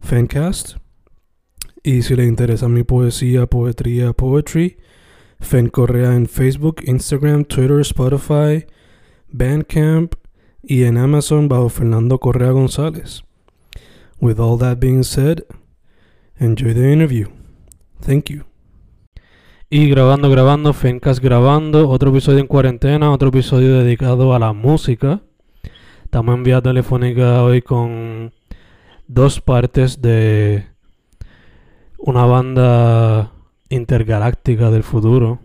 Fancast. Y si le interesa mi poesía, poetría, poetry, Fen Correa en Facebook, Instagram, Twitter, Spotify, Bandcamp y en Amazon bajo Fernando Correa González. With all that being said, enjoy the interview. Thank you. Y grabando, grabando, Fencast grabando, otro episodio en cuarentena, otro episodio dedicado a la música. Estamos en vía telefónica hoy con dos partes de una banda intergaláctica del futuro.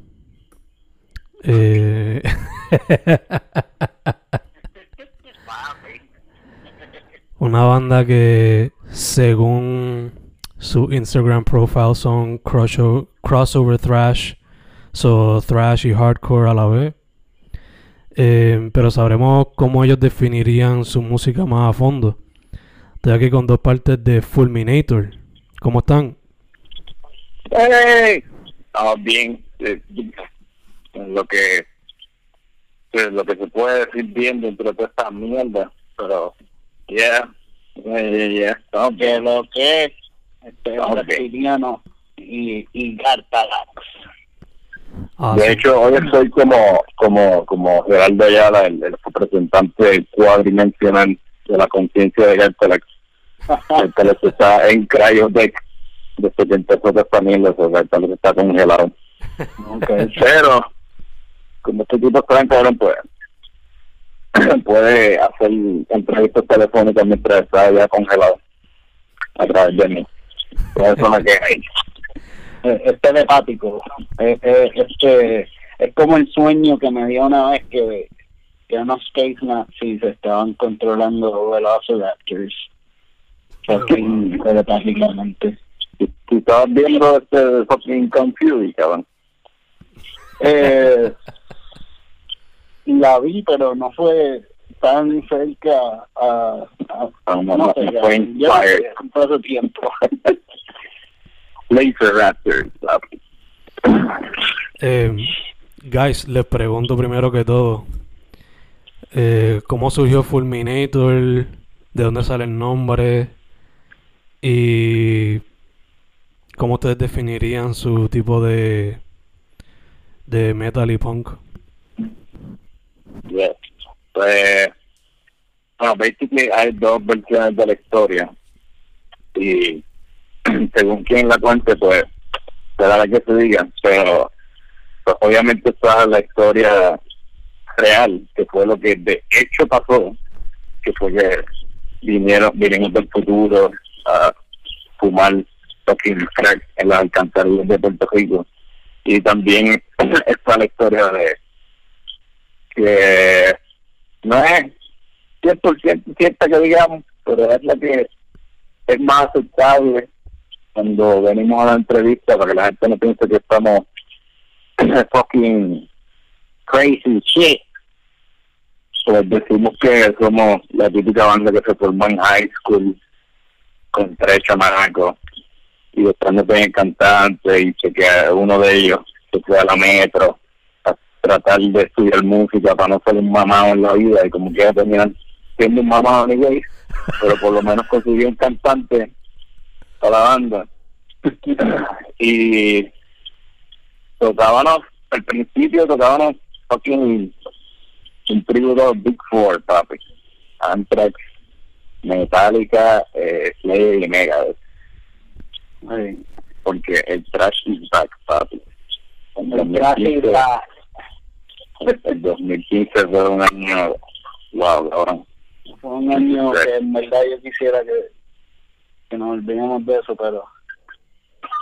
Eh, una banda que según su Instagram profile son crossover, thrash, so thrash y hardcore a la vez. Eh, pero sabremos cómo ellos definirían su música más a fondo. Estoy aquí con dos partes de Fulminator. ¿Cómo están? ¡Hey! Ah, bien. eh, lo que eh, lo que se puede decir bien dentro de toda esta mierda, pero yeah, yeah, yeah, yeah. Lo que lo que es este Ok. reptiliano y, y Gartalax. Ah, De sí. hecho, hoy estoy como como como Geraldo Ayala, el, el representante cuadrimensional de la conciencia de Gartalax. Gartalax está en desde que empezó esta mierda, o sea, Gartalax está congelado. Pero, como este tipo está en cabrón, pues puede hacer entrevistas telefónicas mientras está ya congelado a través de mí. Pues Eso es lo que hay. Es, es telepático. Es, es, este, es como el sueño que me dio una vez que, que unos space nazis estaban controlando Velociraptors. Fucking telepáticamente. Si, si estabas viendo este fucking Confused, cabrón. Eh, la vi, pero no fue tan cerca a... a, no, no no, sé, no fue yo inspired. no sé, pasó tiempo. Laser Raptors. papi. Eh, guys, les pregunto primero que todo. eh, ¿Cómo surgió Fulminator? ¿De dónde sale el nombre? ¿Y cómo ustedes definirían su tipo de, de metal y punk? Yeah. Pues, bueno, basically hay dos versiones de la historia. Y según quien la cuente, pues, será la que se diga. Pero, pues, obviamente está la historia real, que fue lo que de hecho pasó, que fue que vinieron, vinieron del futuro a fumar fucking crack en las alcantarillas de Puerto Rico. Y también está la historia de que no es 100% cierta que digamos, pero es la que es más aceptable cuando venimos a la entrevista para que la gente no piense que estamos fucking crazy shit. Pues decimos que somos la típica banda que se formó en high school con tres chamacos y después nos ven cantante y sé que uno de ellos se fue a la metro a tratar de estudiar música para no ser un mamado en la vida y como que terminan siendo un mamado anyway, pero por lo menos consiguió un cantante para la banda. Y tocábamos al principio tocábamos fucking un tributo Big Four papi. Anthrax Metallica eh, Slayer y Megadeth porque el trash is back, papi. El trash is 2015 back. El 2015 fue un año, wow, cabrón. Fue un año que en verdad yo quisiera que, que nos olvidemos de eso, pero,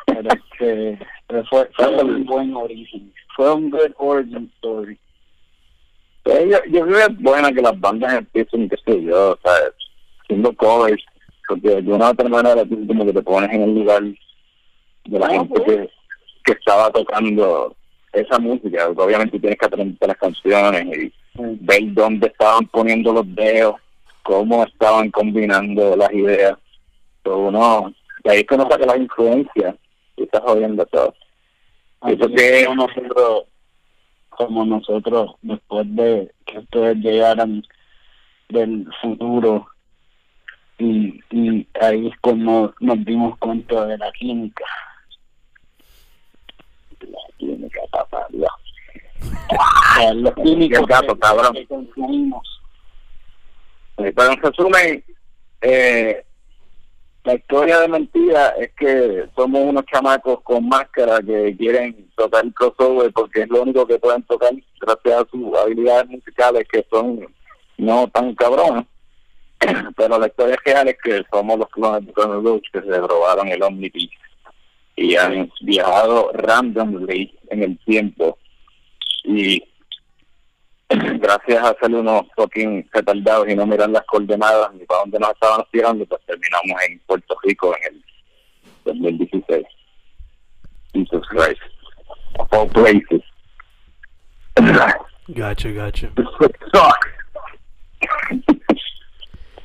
pero que pero fue, fue un buen origen. Fue un good origin story. Yo, yo creo que es buena que las bandas empiecen, qué sé yo, sea, haciendo covers, porque de una u otra manera tú como que te pones en el lugar de la gente que, que estaba tocando esa música, obviamente tienes que aprender las canciones y ver dónde estaban poniendo los dedos, cómo estaban combinando las ideas. Pero uno, de ahí es que uno saca las influencias y está jodiendo todo. Eso que- nosotros, como nosotros, después de que ustedes llegaran del futuro, y, y ahí es como nos dimos cuenta de la química. La química, papá, Dios. Sea, los químicos gato, que- cabrón. que consumimos. Eh, Pero en resumen, eh, la historia de mentira es que somos unos chamacos con máscara que quieren tocar el crossover porque es lo único que pueden tocar gracias a sus habilidades musicales que son no tan cabronas. Pero la historia real es que somos los clones de Roach que se robaron el Omnibus y han viajado randomly en el tiempo y gracias a hacer unos fucking retardados y no mirar las coordenadas ni para dónde nos estaban tirando, pues terminamos en Puerto Rico en el 2016. Jesus Christ. Of all places. It sucks.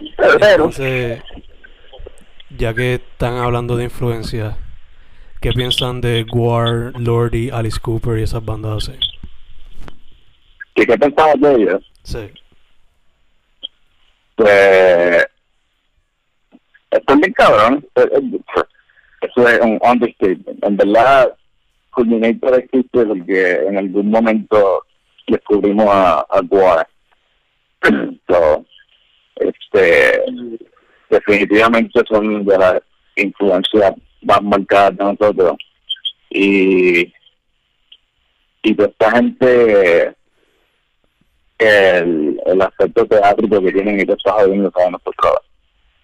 Entonces, ya que están hablando de influencia, ¿qué piensan de Guar, Lordy, Alice Cooper y esas bandas así? ¿qué, ¿qué pensabas de ellos? Sí. Pues. Esto es bien cabrón. Eh, eh, Eso es un understatement. En verdad, Culminator existe porque en algún momento descubrimos a, a Guar. so, este, definitivamente son de las influencias más marcadas de nosotros. Y, y toda esta gente el, el aspecto teátrico que tienen y todo está jodiendo para nosotros.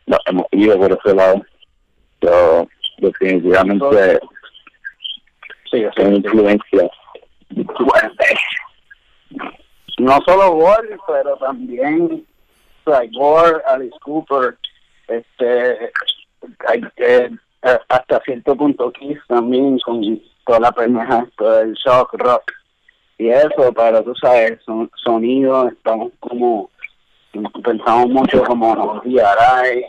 Nos hemos ido por ese lado. Pero definitivamente Sí, son influencias fuertes. no solo Gore, pero también sea, Gore, Alice Cooper, este, eh, hasta cierto punto Kiss también con toda la permeja, todo el shock rock y eso, pero tú sabes, son sonidos, estamos como pensamos mucho como los DRI,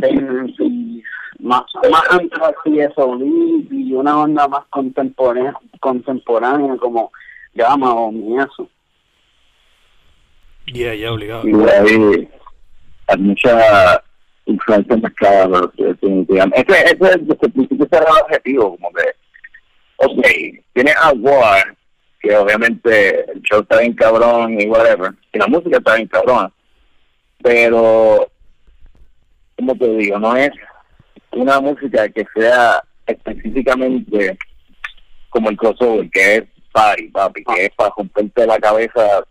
Tendencies, más, más Anthrax y SOD y una onda más contemporánea, contemporánea como Gamma o y eso. Yeah, ya obligado. Y de ahí hay mucha influencia sí, definitivamente. Ese, ese desde el principio ese era el objetivo, como que, ok, tiene a War, que obviamente el show está bien cabrón y whatever, y la música está bien cabrona, pero, como te digo, no es una música que sea específicamente como el crossover, que es party, papi, que es para romperte la cabeza,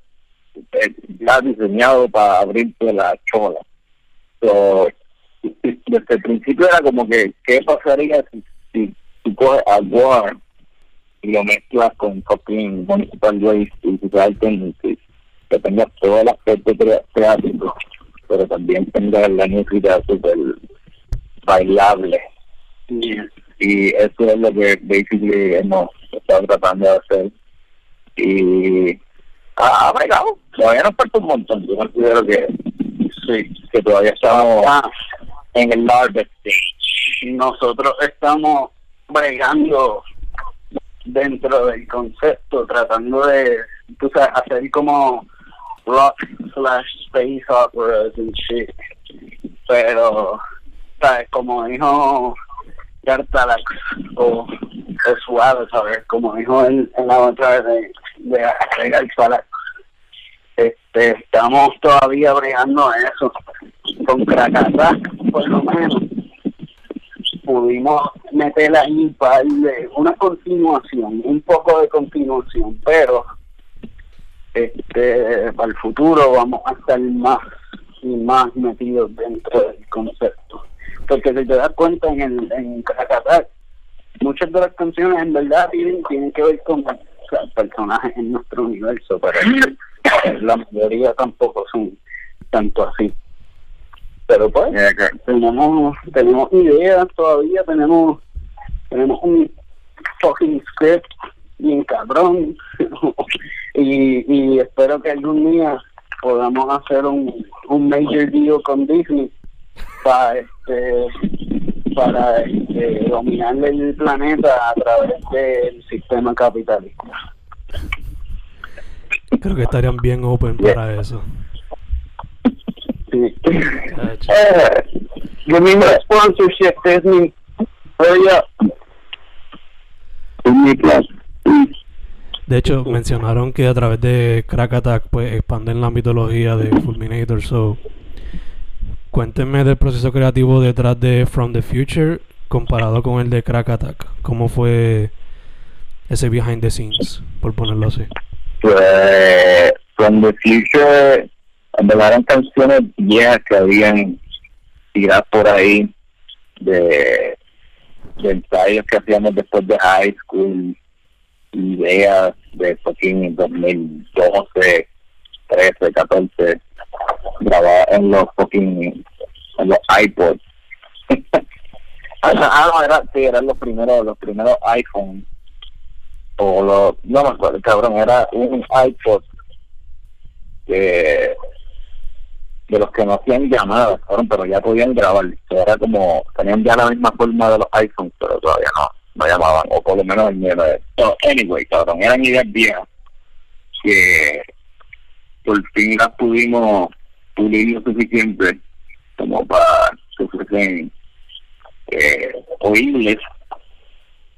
está diseñado para abrirte la chola. So, desde el principio era como que, ¿qué pasaría si, si tú coges a War y lo mezclas con fucking Municipal Waste y Social Tendencies? Que tengas todo el aspecto teátrico, pero también tengas la música súper bailable. Y eso es lo que basically hemos estado tratando de hacer. Y ha, ha bregado. Todavía nos falta un montón. Yo considero que sí, que todavía estamos Ah, en el larger stage. nosotros estamos bregando dentro del concepto, tratando de tú sabes, hacer como rock slash space operas and shit. Pero, ¿sabes? Como dijo Gartalax o, o Suave, ¿sabes? Como dijo el, el avatar de, de Gartalax. Este, estamos todavía bregando eso con Krakatá, por lo menos pudimos meter ahí para una continuación, un poco de continuación, pero este para el futuro vamos a estar más y más metidos dentro del concepto. Porque si te das cuenta en el en muchas de las canciones en verdad tienen, tienen que ver con personajes en nuestro universo, pero la mayoría tampoco son tanto así. Pero pues, tenemos, tenemos ideas todavía, tenemos, tenemos un fucking script bien cabrón y, y espero que algún día podamos hacer un, un major deal con Disney para este para este, dominar el planeta a través del sistema capitalista. Creo que estarían bien open para eso. Sí. Uh, give me my sponsorship. Hurry up. De hecho, mencionaron que a través de Crack Attack pues expanden la mitología de Fulminator. So, cuéntenme del proceso creativo detrás de From the Future comparado con el de Crack Attack. ¿Cómo fue ese behind the scenes, por ponerlo así? Pues From the Future, en canciones viejas que habían tirado por ahí de, ensayos que hacíamos después de high school, ideas de fucking 2012, 13, 14, grabadas en los fucking, en los iPods. ah, no, era, sí, eran los primeros, los primeros iPhones o lo, no me acuerdo, cabrón, era un iPod de, de los que no hacían llamadas, cabrón, pero ya podían grabar, era como, tenían ya la misma forma de los iPhones, pero todavía no, no llamaban, o por lo menos el mío no anyway, cabrón, eran ideas viejas que por fin las pudimos pulir lo suficiente como para que fuesen eh, oírles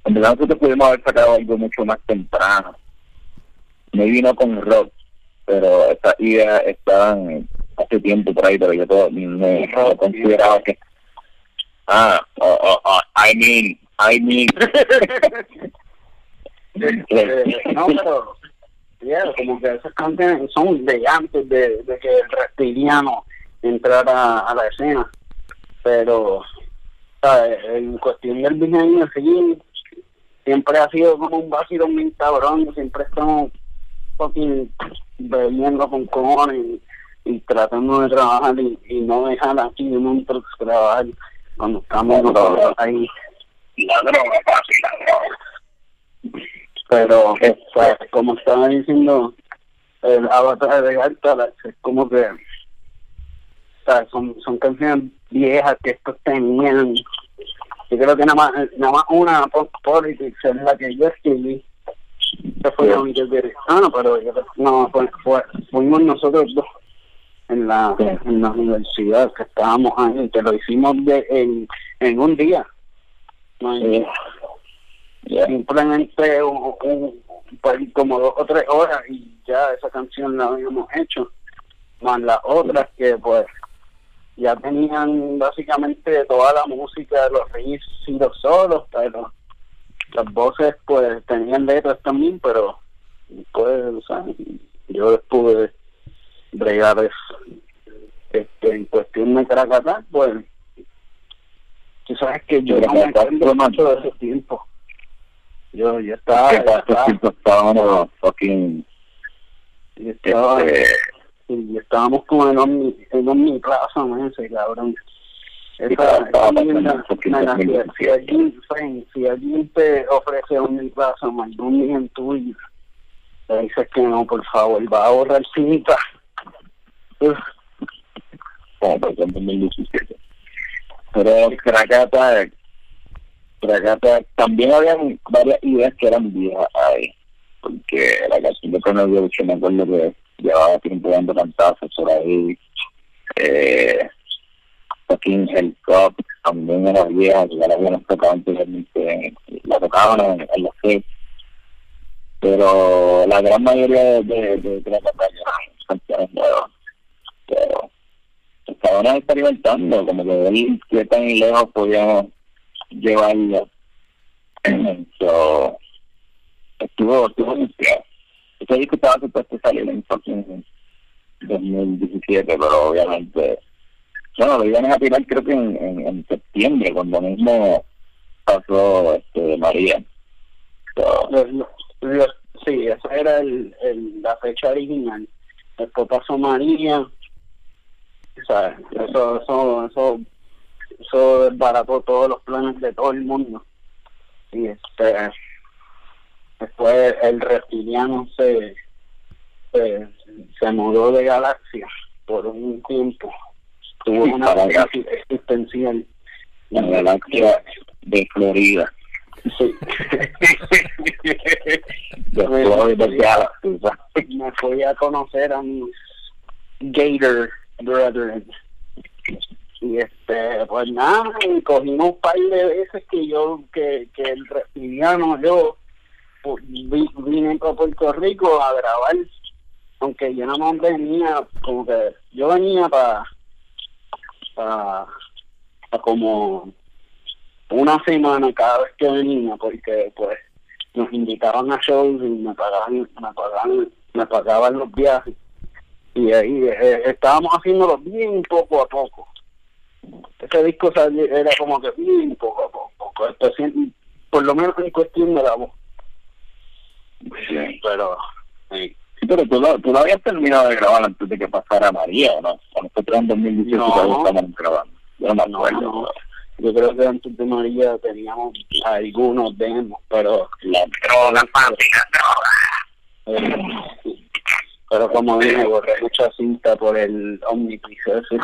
en verdad nosotros pudimos haber sacado algo mucho más temprano. Me vino con rock, pero estas ideas estaban hace tiempo por ahí, pero yo todo me, consideraba que... Ah, oh, oh, oh, I mean, I mean... No, pero... Yeah, como que esas canciones son de antes de, de que el reptiliano entrara a la escena. Pero, ¿sabes? en cuestión del diseño, sí, siempre ha sido como un vacío bien cabrón, siempre estamos fucking bebiendo con cojones y, tratando de trabajar y, no dejar aquí un truck trabajar cuando estamos nosotros ahí. La droga, papi, la droga. Pero, pues, como estaba diciendo, el avatar de Gartalax es como que son, son canciones viejas que estos tenían yo creo que nada más, nada más una Politics es la que yo escribí. Esa fue la única que Ah, no, pero no, fue, fue, fuimos nosotros dos en la, en la universidad que estábamos ahí, que lo hicimos de, en, en un día. Simplemente un, un, pues, como dos o tres horas y ya esa canción la habíamos hecho. Más las otras que pues ya tenían básicamente toda la música, los riffs y los solos, pero las voces pues tenían letras también, pero pues o sea, yo pude bregar eso. Este, en cuestión de Caracatá, pues tú sabes que yo no me acuerdo mucho de ese tiempo. Yo ya estaba, ya estaba, estaba fucking estaba, este, y estábamos como en Omni, en Omni Plaza, no ese cabrón. Esa, si, alguien, si alguien te ofrece Omni Plaza, algún día en tuyo, le dices que no, por favor, va a ahorrar cinta. Como por ejemplo en 2017. Pero Cracata, Cracata, también habían varias ideas que eran viejas ahí. Porque la canción de Cornelio, me acuerdo que llevaba tiempo dando cantazos por ahí. Eh, fucking el Cup también era vieja, ya la habíamos tocado anteriormente, la tocaban en, en los que pero la gran mayoría de, de, de, de las canciones nuevas. Pero estaban experimentando, como que ver qué tan lejos podíamos llevarlo. so, estuvo, estuvo inspirado. Disco estaba supuesto salir en fucking 2017, pero obviamente, bueno, lo iban a tirar creo que en, en, en septiembre, cuando mismo pasó este María. So, sí, esa era el, el, la fecha original. Después pasó María. O sea, eso, eso, eso, eso desbarató todos los planes de todo el mundo. Y este, después el reptiliano se, se, se mudó de galaxia por un tiempo. Tuvo Sí, una crisis existencial. la galaxia de Florida. Sí. Galaxy. ¿sabes? me fui a conocer a mis Gator Brothers. Y este, pues nada, cogimos un par de veces que yo, que, que el reptiliano, yo vine para Puerto Rico a grabar, aunque yo no más venía, como que yo venía para, para, como una semana cada vez que venía, porque pues nos invitaban a shows y me pagaban, me pagaban, me pagaban los viajes. Y ahí eh, estábamos haciéndolo bien poco a poco. Ese disco salió- era como que bien poco a poco, especial- por lo menos en cuestión de la voz. Sí. Pero, sí. Sí, pero tú lo, tú lo habías terminado de grabar antes de que pasara María, ¿o ¿no? Cuando nosotros en 2018 No. todavía estábamos grabando. Yo no me acuerdo. no. yo creo que antes de María teníamos algunos demos, pero La droga, papi, la droga. eh, pero como dije, borré mucha cinta por el ese.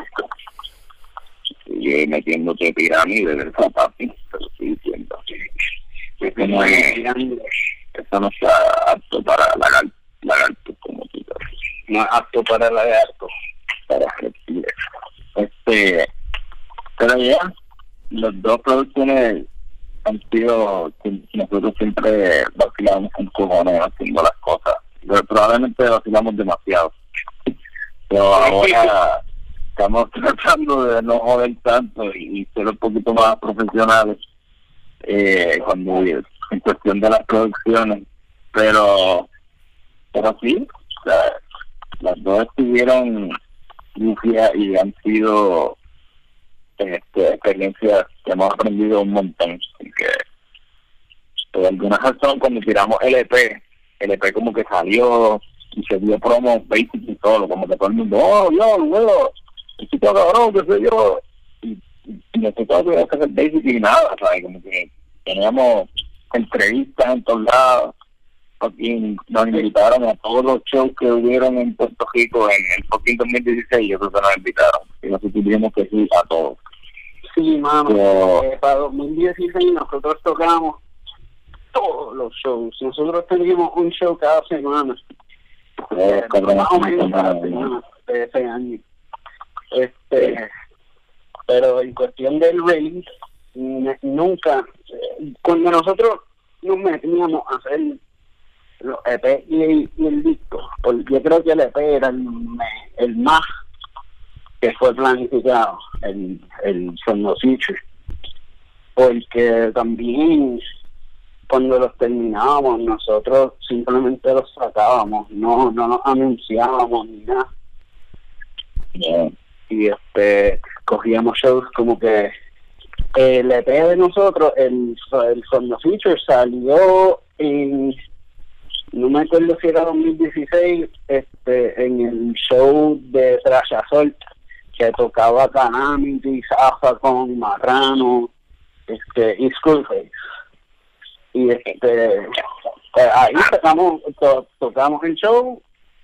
Y metiéndote pirámide del papi, pero sí diciendo que no es, eso no está apto para lagar- lagartos como tú sabes. no es apto para lagarto. para reptiles. Este, pero ya, las dos producciones han sido, que nosotros siempre vacilamos con cojones haciendo las cosas. Pero probablemente vacilamos demasiado. Pero ahora estamos tratando de no joder tanto y, y ser un poquito más profesionales eh, cuando en cuestión de las producciones. Pero, pero sí, o sea, las dos estuvieron y han sido este, experiencias que hemos aprendido un montón. que por alguna razón cuando tiramos el EP, el EP como que salió y se dio promo basic y todo, como que todo el mundo, oh, yo, luego, este cabrón, qué sé yo. Nosotros tuvimos que y nada, ¿sabes? Como que teníamos entrevistas en todos lados nos invitaron a todos los shows que hubieron en Puerto Rico en el fucking 2016, yo creo que nos invitaron. Y nosotros tuvimos que ir a todos. Sí, mano. Pero- Eh, para 2016 nosotros tocamos todos los shows. Nosotros teníamos un show cada semana. Eh, más o menos cada semana de ese año. Este, pero en cuestión del n- nunca, eh, cuando nosotros nos metíamos a hacer los EP y, el- disco, porque yo creo que el EP era el, el más que fue planificado, el, el porque también cuando los terminábamos nosotros simplemente los sacábamos, no, no nos anunciábamos ni nada Yeah. Y este cogíamos shows como que el EP de nosotros, el, el From the Future salió en no me acuerdo si era 2016 este en el show de Trash Assault que tocaba Calamity, Zafa con Marrano este y Skullface y este pues ahí tocamos to- tocamos el show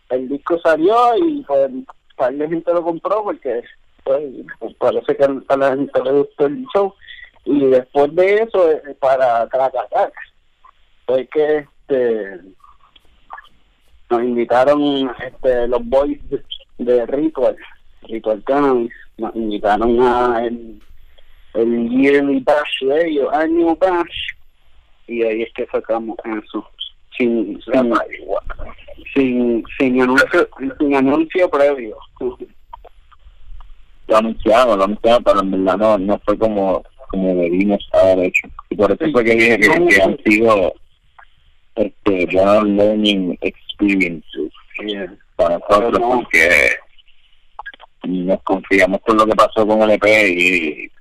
el disco salió y pues par de gente lo compró porque pues, pues, parece que a la gente le gustó el show. Y después de eso eh, para Crack fue que este nos invitaron este los boys de, de Ritual Ritual Cannabis nos invitaron a el, el Yearly Bash de ellos Annual Bash y ahí es que sacamos eso sin sin, sin, sin anuncio sin anuncio previo. Lo anunciamos, lo anunciamos, pero en verdad no, no fue como como debimos haber hecho. Y por eso fue que dije que, que han sido este, general learning experiences. Para nosotros, porque nos confiamos con lo que pasó con el EP y,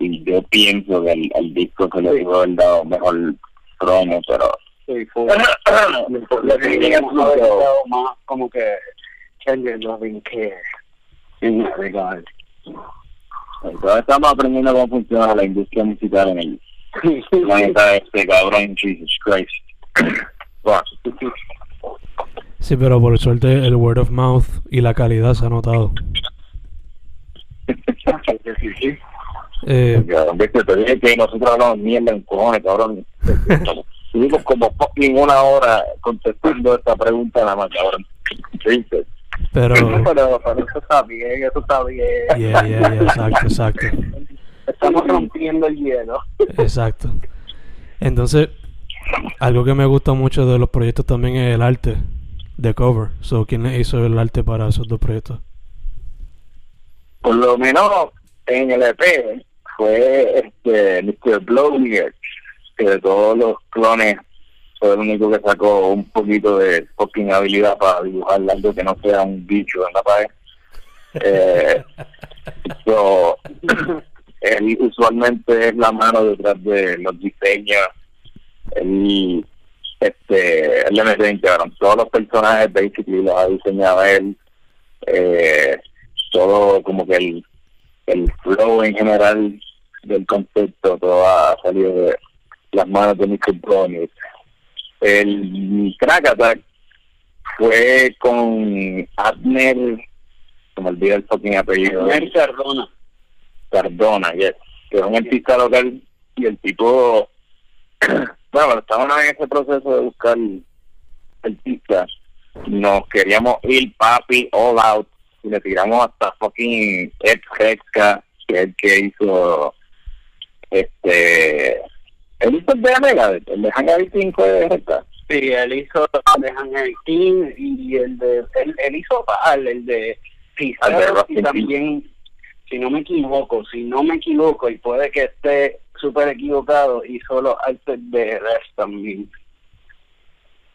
y yo pienso que el, el disco se le pudo haber dado mejor promo, pero Sí, fue. Lo que queríamos haber dado más como que tender loving care in that regard. Entonces estamos aprendiendo cómo funciona la industria musical en el planeta este cabrón, Jesus Christ. Sí, pero por suerte el word of mouth y la calidad se ha notado. Eh, viste, te dije que nosotros hablamos mierda en cojones, cabrón. Tuvimos como fucking una hora contestando esta pregunta nada más. ¿Viste? pero... Pero, pero eso está bien, eso está bien. Yeah, yeah, yeah, exacto, exacto. Estamos rompiendo el hielo. Exacto. Entonces, algo que me gusta mucho de los proyectos también es el arte de cover. So, ¿quién hizo el arte para esos dos proyectos? Por lo menos en el EP fue este Mr. Blowbeard, que de todos los clones fue el único que sacó un poquito de fucking habilidad para dibujar algo que no sea un bicho en la pared. Eh, so, él usualmente es la mano detrás de los diseños. Él, este, él le mete. Todos los personajes basically los ha diseñado él. Eh, todo como que el, el flow en general del concepto, todo ha salido de las manos de Mr. Brownie. El Crack Attack fue con Abner, se me olvida el fucking apellido. Mary Cardona. Cardona, yes, que es un artista local y el tipo, bueno, estábamos en ese proceso de buscar artistas, nos queríamos ir papi all out y le tiramos hasta fucking Ed Hexka, que es el que hizo este él hizo el de Megadeth, el de Hangar 5 de Hexka. Sí, él hizo el de Hangar King y el de. Él, él hizo Baal, el de Pizarro y también, si no me equivoco, si no me equivoco, y puede que esté súper equivocado, hizo los artes de Rest también.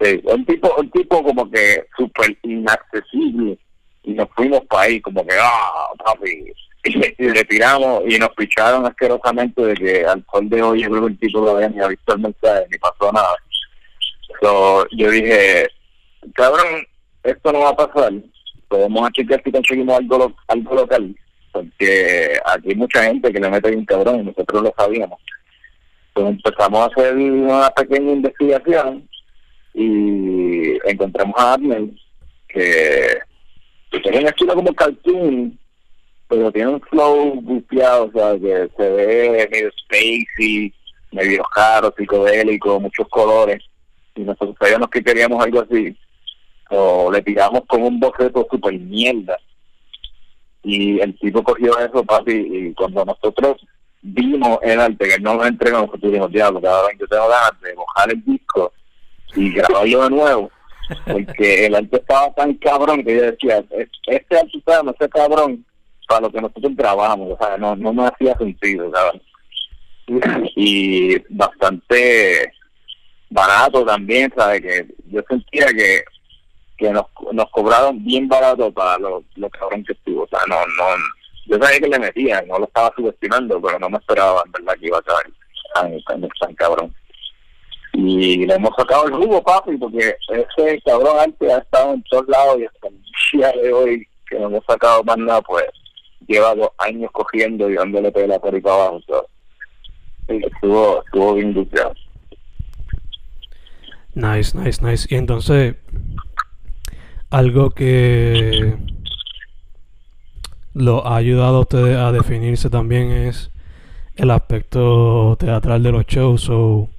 Sí, un tipo, un tipo como que súper inaccesible y nos fuimos para ahí como que ah papi y y le tiramos y nos picharon asquerosamente de que al sol de hoy yo creo que el tipo no había ni visto el mensaje ni pasó nada. So, yo dije cabrón esto no va a pasar. Podemos a chequear si conseguimos algo lo- algo local porque aquí hay mucha gente que le mete bien cabrón y nosotros lo sabíamos. Entonces empezamos a hacer una pequeña investigación y encontramos a Abner que, que tiene un estilo como cartoon pero tiene un flow bufiado, o sea, que se ve medio spacey, medio raro, psicodélico, muchos colores. Y nosotros sabíamos que queríamos algo así. O le tiramos con un boceto super mierda. Y el tipo cogió eso, papi, y cuando nosotros vimos el arte, que él no nos entregó, nosotros dijimos, diablo, cabrón, yo tengo ganas de mojar el disco y grabarlo de nuevo. Porque el arte estaba tan cabrón que yo decía, este arte está no sé cabrón para lo que nosotros grabamos, o sea, no, no me hacía sentido, ¿sabes? Y bastante barato también, ¿sabes? Que yo sentía que que nos, nos cobraron bien barato para lo, lo cabrón que estuvo, o sea, no, no, yo sabía que le metían, no lo estaba subestimando, pero no me esperaba, en verdad, que iba a caer tan, tan, tan cabrón. Y le hemos sacado el jugo, papi, porque ese cabrón antes ha estado en todos lados y hasta el día de hoy que no hemos sacado más nada, pues lleva dos años cogiendo y dándole pela por ahí para abajo. so, estuvo, estuvo bien dupeado. Nice, nice, nice. Y entonces, algo que lo ha ayudado a ustedes a definirse también es el aspecto teatral de los shows. O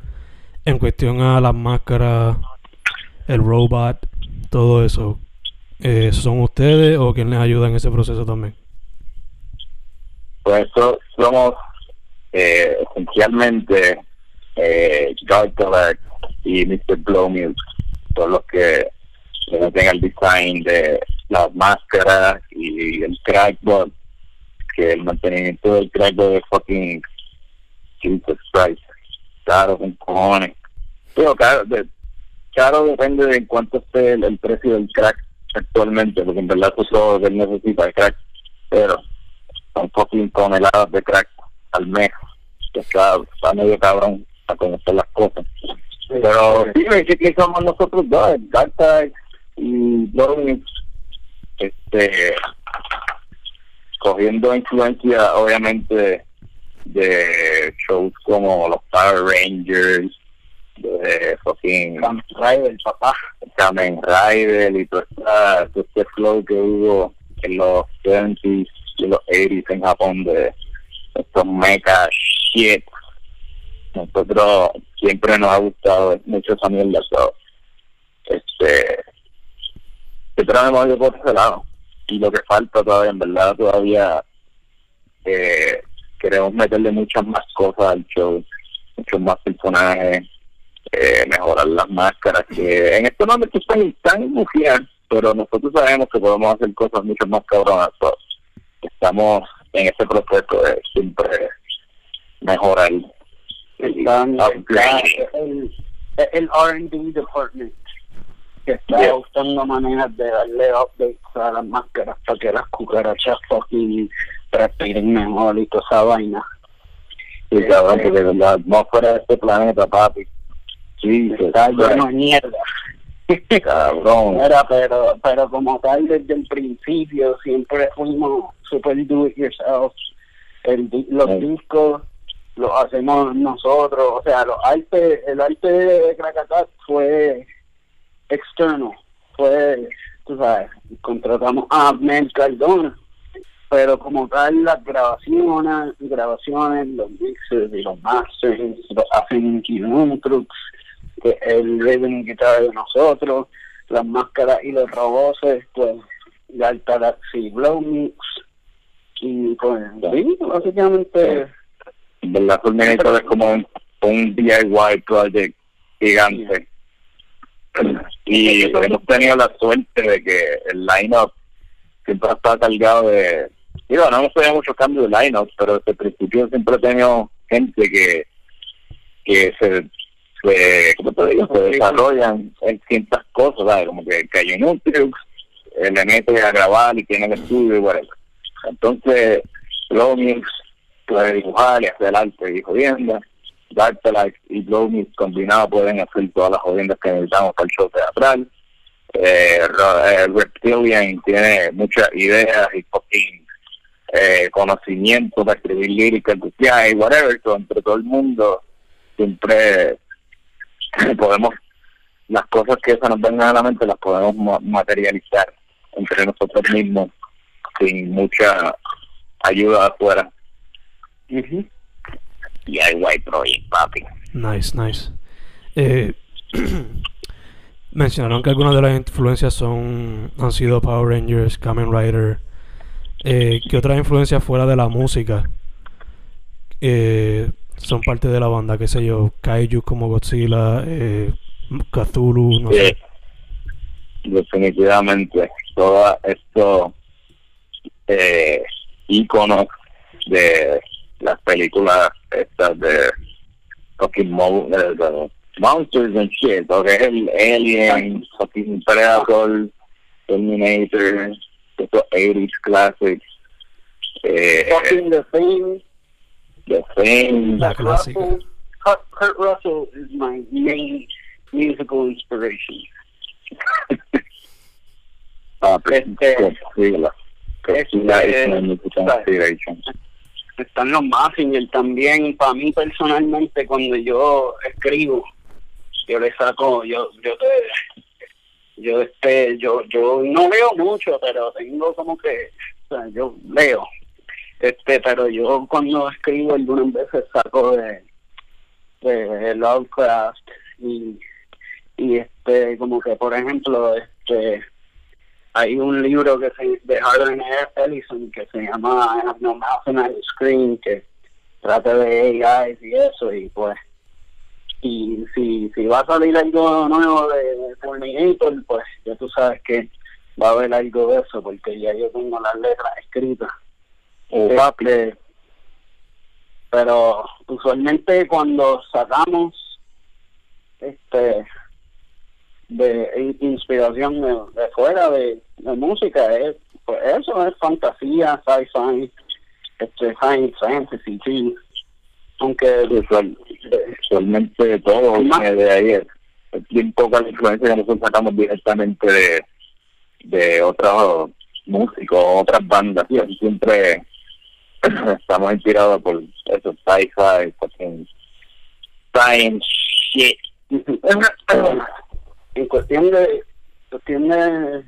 en cuestión a las máscaras, el robot, todo eso. eh, ¿Son ustedes o quién les ayuda en ese proceso también? Por eso somos eh, esencialmente eh, Gartler y Mr. Blowmute, todos los que le meten el design de las máscaras y el crackbot, que el mantenimiento del crackbot es fucking Jesus Christ. Caro, con cojones. Pero caro, de, caro depende de cuánto esté el, precio del crack actualmente, porque en verdad eso es todo que él necesita de crack. Pero son fucking toneladas de crack al mes. Que está, está medio cabrón a conocer las cosas. Pero sí, que somos nosotros dos, Dark y Blowing, este, cogiendo influencia, obviamente, de shows como los Power Rangers, de fucking Kamen Rider, papá. Kamen Rider y todo, este flow que hubo en los 70s y los 80s en Japón de estos mecha shit. Nosotros siempre nos ha gustado mucho esa mierda, so, este, siempre hemos ido por ese lado. Y lo que falta todavía, en verdad, todavía eh, queremos meterle muchas más cosas al show, muchos más personajes, eh, mejorar las máscaras, que en este momento están tan bufiadas, pero nosotros sabemos que podemos hacer cosas mucho más cabronas. Estamos en ese proceso de siempre mejorar. Están, el, el R&D department que está buscando maneras de darle updates a las máscaras para que las cucarachas fucking respiren mejor y toda esa vaina. Y cabrón, porque la atmósfera de este planeta, papi, sí, está lleno de mierda. cabrón. Era, pero, pero como tal, desde el principio siempre fuimos super do it yourself. El, los discos los hacemos nosotros, o sea, los arte, el arte de Krakatá fue externo, fue, tú sabes, contratamos a Mel Cardona pero como tal las grabaciones, grabaciones, los mixes y los masters los hacen Trucks, que el rhythm guitar de nosotros, las máscaras y los robots, pues Alta Galaxy Blow Mix y pues sí, básicamente. Verdad Fulminator es como un, un DIY project gigante. Y hemos tenido la suerte de que el line-up siempre ha estado cargado de Digo, no hemos tenido muchos cambios de line pero desde el principio siempre he tenido gente que, que se, se, ¿cómo te digo? se desarrollan en ciertas cosas, ¿sabes? Como que, que hay un Nutrix, eh, le a grabar y tiene el estudio y bueno. Entonces, Blowmix puede dibujar y hacer arte y jodienda. Darklight y Blowmix combinados pueden hacer todas las jodiendas que necesitamos para el show teatral. Eh, eh, Reptilian tiene muchas ideas y fucking eh, conocimiento para escribir lírica, y whatever, entre todo el mundo siempre podemos, las cosas que se nos vengan a la mente las podemos materializar entre nosotros mismos sin mucha ayuda afuera. Y hay White Project, papi. Nice, nice. Eh, mencionaron que algunas de las influencias son han sido Power Rangers, Kamen Rider, eh, ¿Qué otras influencias fuera de la música eh, son parte de la banda? ¿Qué sé yo? Kaiju como Godzilla, eh, Cthulhu, no sé. Definitivamente, todos estos eh, iconos de las películas estas de fucking monsters and shit, porque es el Alien, fucking Predator, Terminator, estos 80s classics. Eh, Fucking The Thing. The Thing. La clásica. Kurt, Kurt Russell is my main musical inspiration. ah, este, Priscilla. Priscilla este, es mi inspiration. Están los Massinger también. Para mí personalmente, cuando yo escribo, yo le saco, yo, yo te yo este yo yo no leo mucho pero tengo como que o sea, yo leo este pero yo cuando escribo algunas veces saco de de Lovecraft y y este como que por ejemplo este hay un libro que se de Harlan Ellison que se llama No Mouth and Screen que trata de AI y eso y pues y si, si va a salir algo nuevo de Terminator, pues ya tú sabes que va a haber algo de eso, porque ya yo tengo las letras escritas. O este, pero usualmente cuando sacamos este de inspiración de, fuera de, música es pues eso es fantasía sci-fi este science fantasy sí. Aunque usualmente todo viene de ahí es bien poca la influencia que nosotros sacamos directamente de de otros músicos otras bandas siempre estamos inspirados por eso sci-fi science shit en cuestión de cuestión de,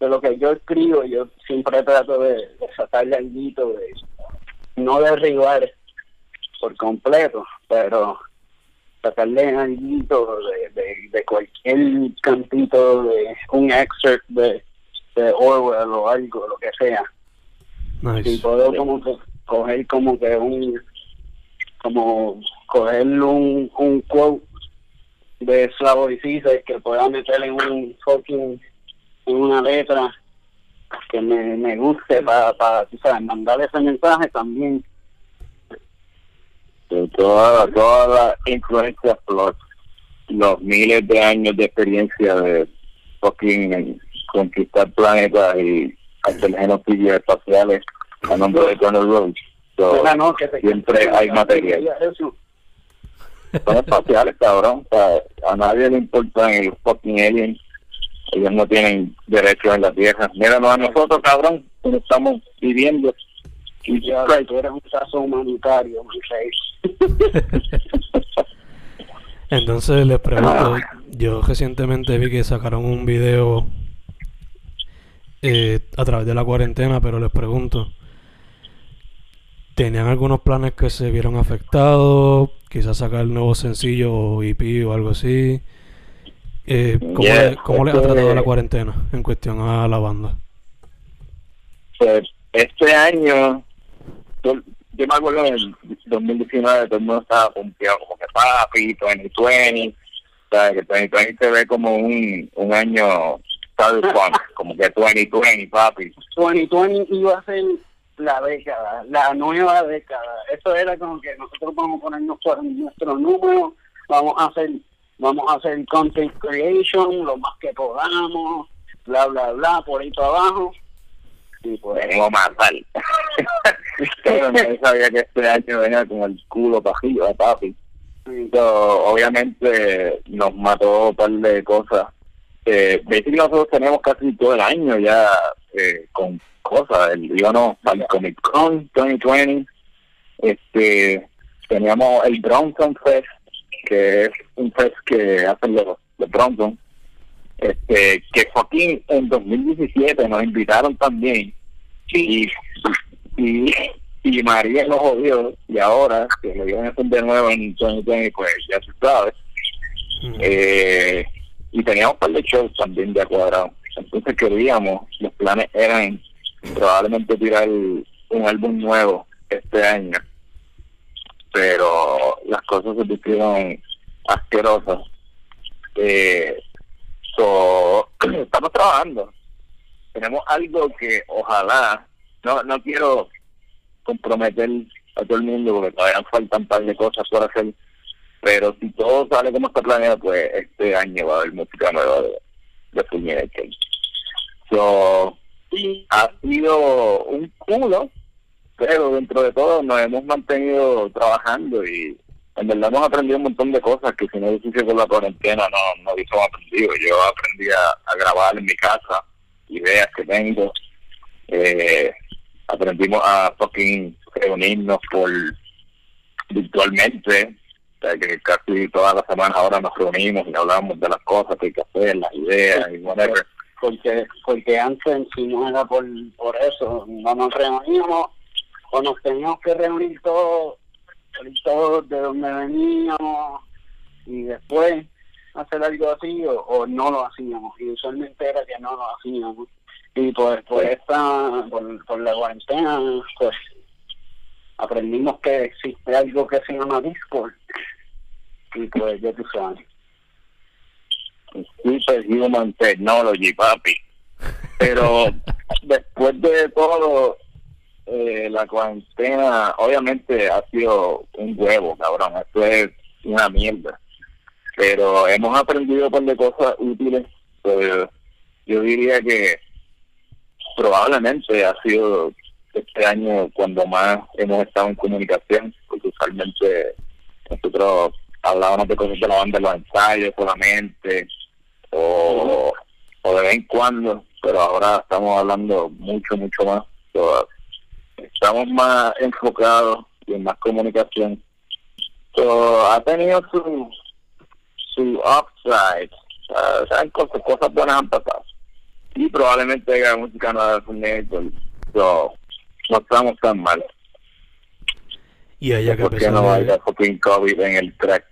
lo que yo escribo, yo siempre trato de, de sacarle algo de no derribar por completo, pero sacarle algo de, de, de cualquier cantito de un excerpt de, de Orwell o algo, lo que sea. Y puedo como que coger como que un como coger un, un quote de Slavoj Zizek que pueda meter en un fucking en una letra que me, me guste para, para ¿sabes? mandar ese mensaje también de toda, toda la influencia los, los miles de años de experiencia de fucking conquistar planetas y hacer genocidios espaciales a nombre de Donald Rhodes. So, siempre hay material son espaciales, cabrón. O sea, a nadie le importan el fucking aliens. Ellos no tienen derecho en la tierra. Míranos a nosotros, cabrón, como estamos viviendo. Y ya, tú eres un caso humanitario, Entonces les pregunto, yo recientemente vi que sacaron un video eh, a través de la cuarentena, pero les pregunto, ¿tenían algunos planes que se vieron afectados? quizás sacar el nuevo sencillo o EP o algo así. Eh, ¿Cómo, le, ha tratado la cuarentena en cuestión a la banda? Pues este año, yo, me acuerdo en el 2019 todo el mundo estaba confiado como que papi, 2020, ¿sabes? que 2020 se ve como un, un año, como que 2020, papi. 2020 iba a ser la década, la nueva década. Eso era como que nosotros vamos a ponernos por nuestro número, vamos a hacer, vamos a hacer content creation lo más que podamos, bla bla bla, por ahí para abajo. Y pues venimos más mal. no sabía que este año venía con el culo pajillo papi. obviamente nos mató un par de cosas. Eh, nosotros tenemos casi todo el año ya eh, con cosas. El, yo no, al Comic Con 2020, este, teníamos el Bronson Fest, que es un fest que hacen los, los Bronson, este, que fue aquí en 2017, nos invitaron también. Y, y, y María nos jodió, y ahora que lo iban a hacer de nuevo en 2020, pues ya se sabe. Eh, y teníamos un par de shows también de cuadrado. Entonces queríamos, los planes eran probablemente tirar un álbum nuevo este año, pero las cosas se pusieron asquerosas. Eh, estamos trabajando. Tenemos algo que ojalá, no no quiero comprometer a todo el mundo porque todavía faltan un par de cosas por hacer, pero si todo sale como está planeado, pues este año va a haber música nueva de, de Full So, ha sido un culo, pero dentro de todo nos hemos mantenido trabajando y en verdad hemos aprendido un montón de cosas que si no hubiese con la cuarentena no, no hubiésemos aprendido. Yo aprendí a, grabar en mi casa, ideas que tengo. Eh, aprendimos a fucking reunirnos por virtualmente, que casi todas las semanas ahora nos reunimos y hablamos de las cosas que hay que hacer, las ideas y whatever. Porque porque antes si no era por, por eso, no nos reuníamos o nos teníamos que reunir todos todos de donde veníamos y después hacer algo así o, no lo hacíamos y usualmente era que no lo hacíamos. Y pues por esta por, por la cuarentena pues aprendimos que existe algo que se llama Discord y pues ya tú sabes Superhuman Technology, papi. Pero después de todo, eh, la cuarentena obviamente ha sido un huevo, cabrón. Esto es una mierda. Pero hemos aprendido un par de cosas útiles. Pues, yo diría que probablemente ha sido este año cuando más hemos estado en comunicación, porque usualmente nosotros hablábamos de cosas de la banda los ensayos solamente, o, de vez en cuando, pero ahora estamos hablando mucho, mucho más. estamos más enfocados y en más comunicación. ha tenido su, su upside. O sea, cosas, cosas buenas han pasado. Y probablemente haya música nueva de So, no estamos tan mal. Y allá que Porque no haya fucking COVID en el track.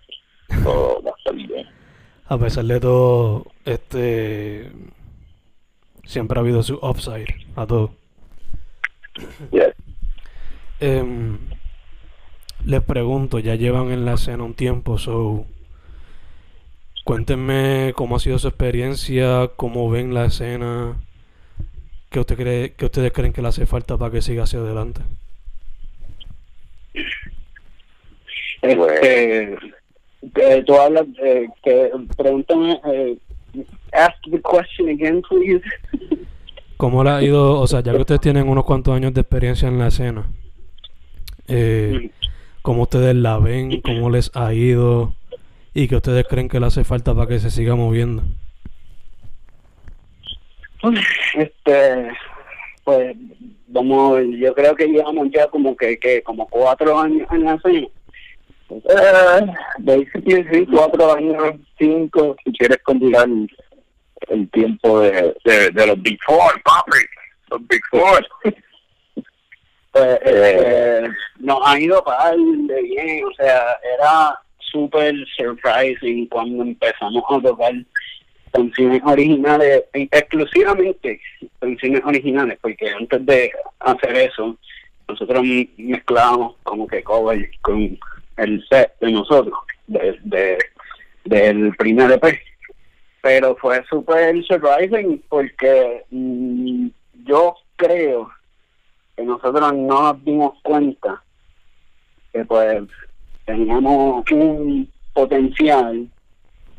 Todo va a salir bien. A pesar de todo, este siempre ha habido su upside a todo. Yes. Em, les pregunto, ya llevan en la escena un tiempo, so cuéntenme cómo ha sido su experiencia, cómo ven la escena, qué usted cree, qué ustedes creen que le hace falta para que siga hacia adelante. Este, que tú hablas, eh, que pregúntame, eh, ask the question again, please. ¿Cómo le ha ido, o sea, ya que ustedes tienen unos cuantos años de experiencia en la escena, eh, cómo ustedes la ven, cómo les ha ido y qué ustedes creen que le hace falta para que se siga moviendo? Este, pues, vamos, yo creo que llevamos ya como que, que como cuatro años en la escena. Uh, basically, sí, cuatro años, cinco, si quieres combinar el tiempo de, de, los Big Four, papi, los Big Four. Pues, este, nos ha ido para de bien, o sea, era súper surprising cuando empezamos a tocar canciones originales, exclusivamente canciones originales, porque antes de hacer eso, nosotros mezclábamos como que cover con el set de nosotros, de, de, del primer EP. Pero fue súper surprising porque mm, yo creo que nosotros no nos dimos cuenta que pues teníamos un potencial,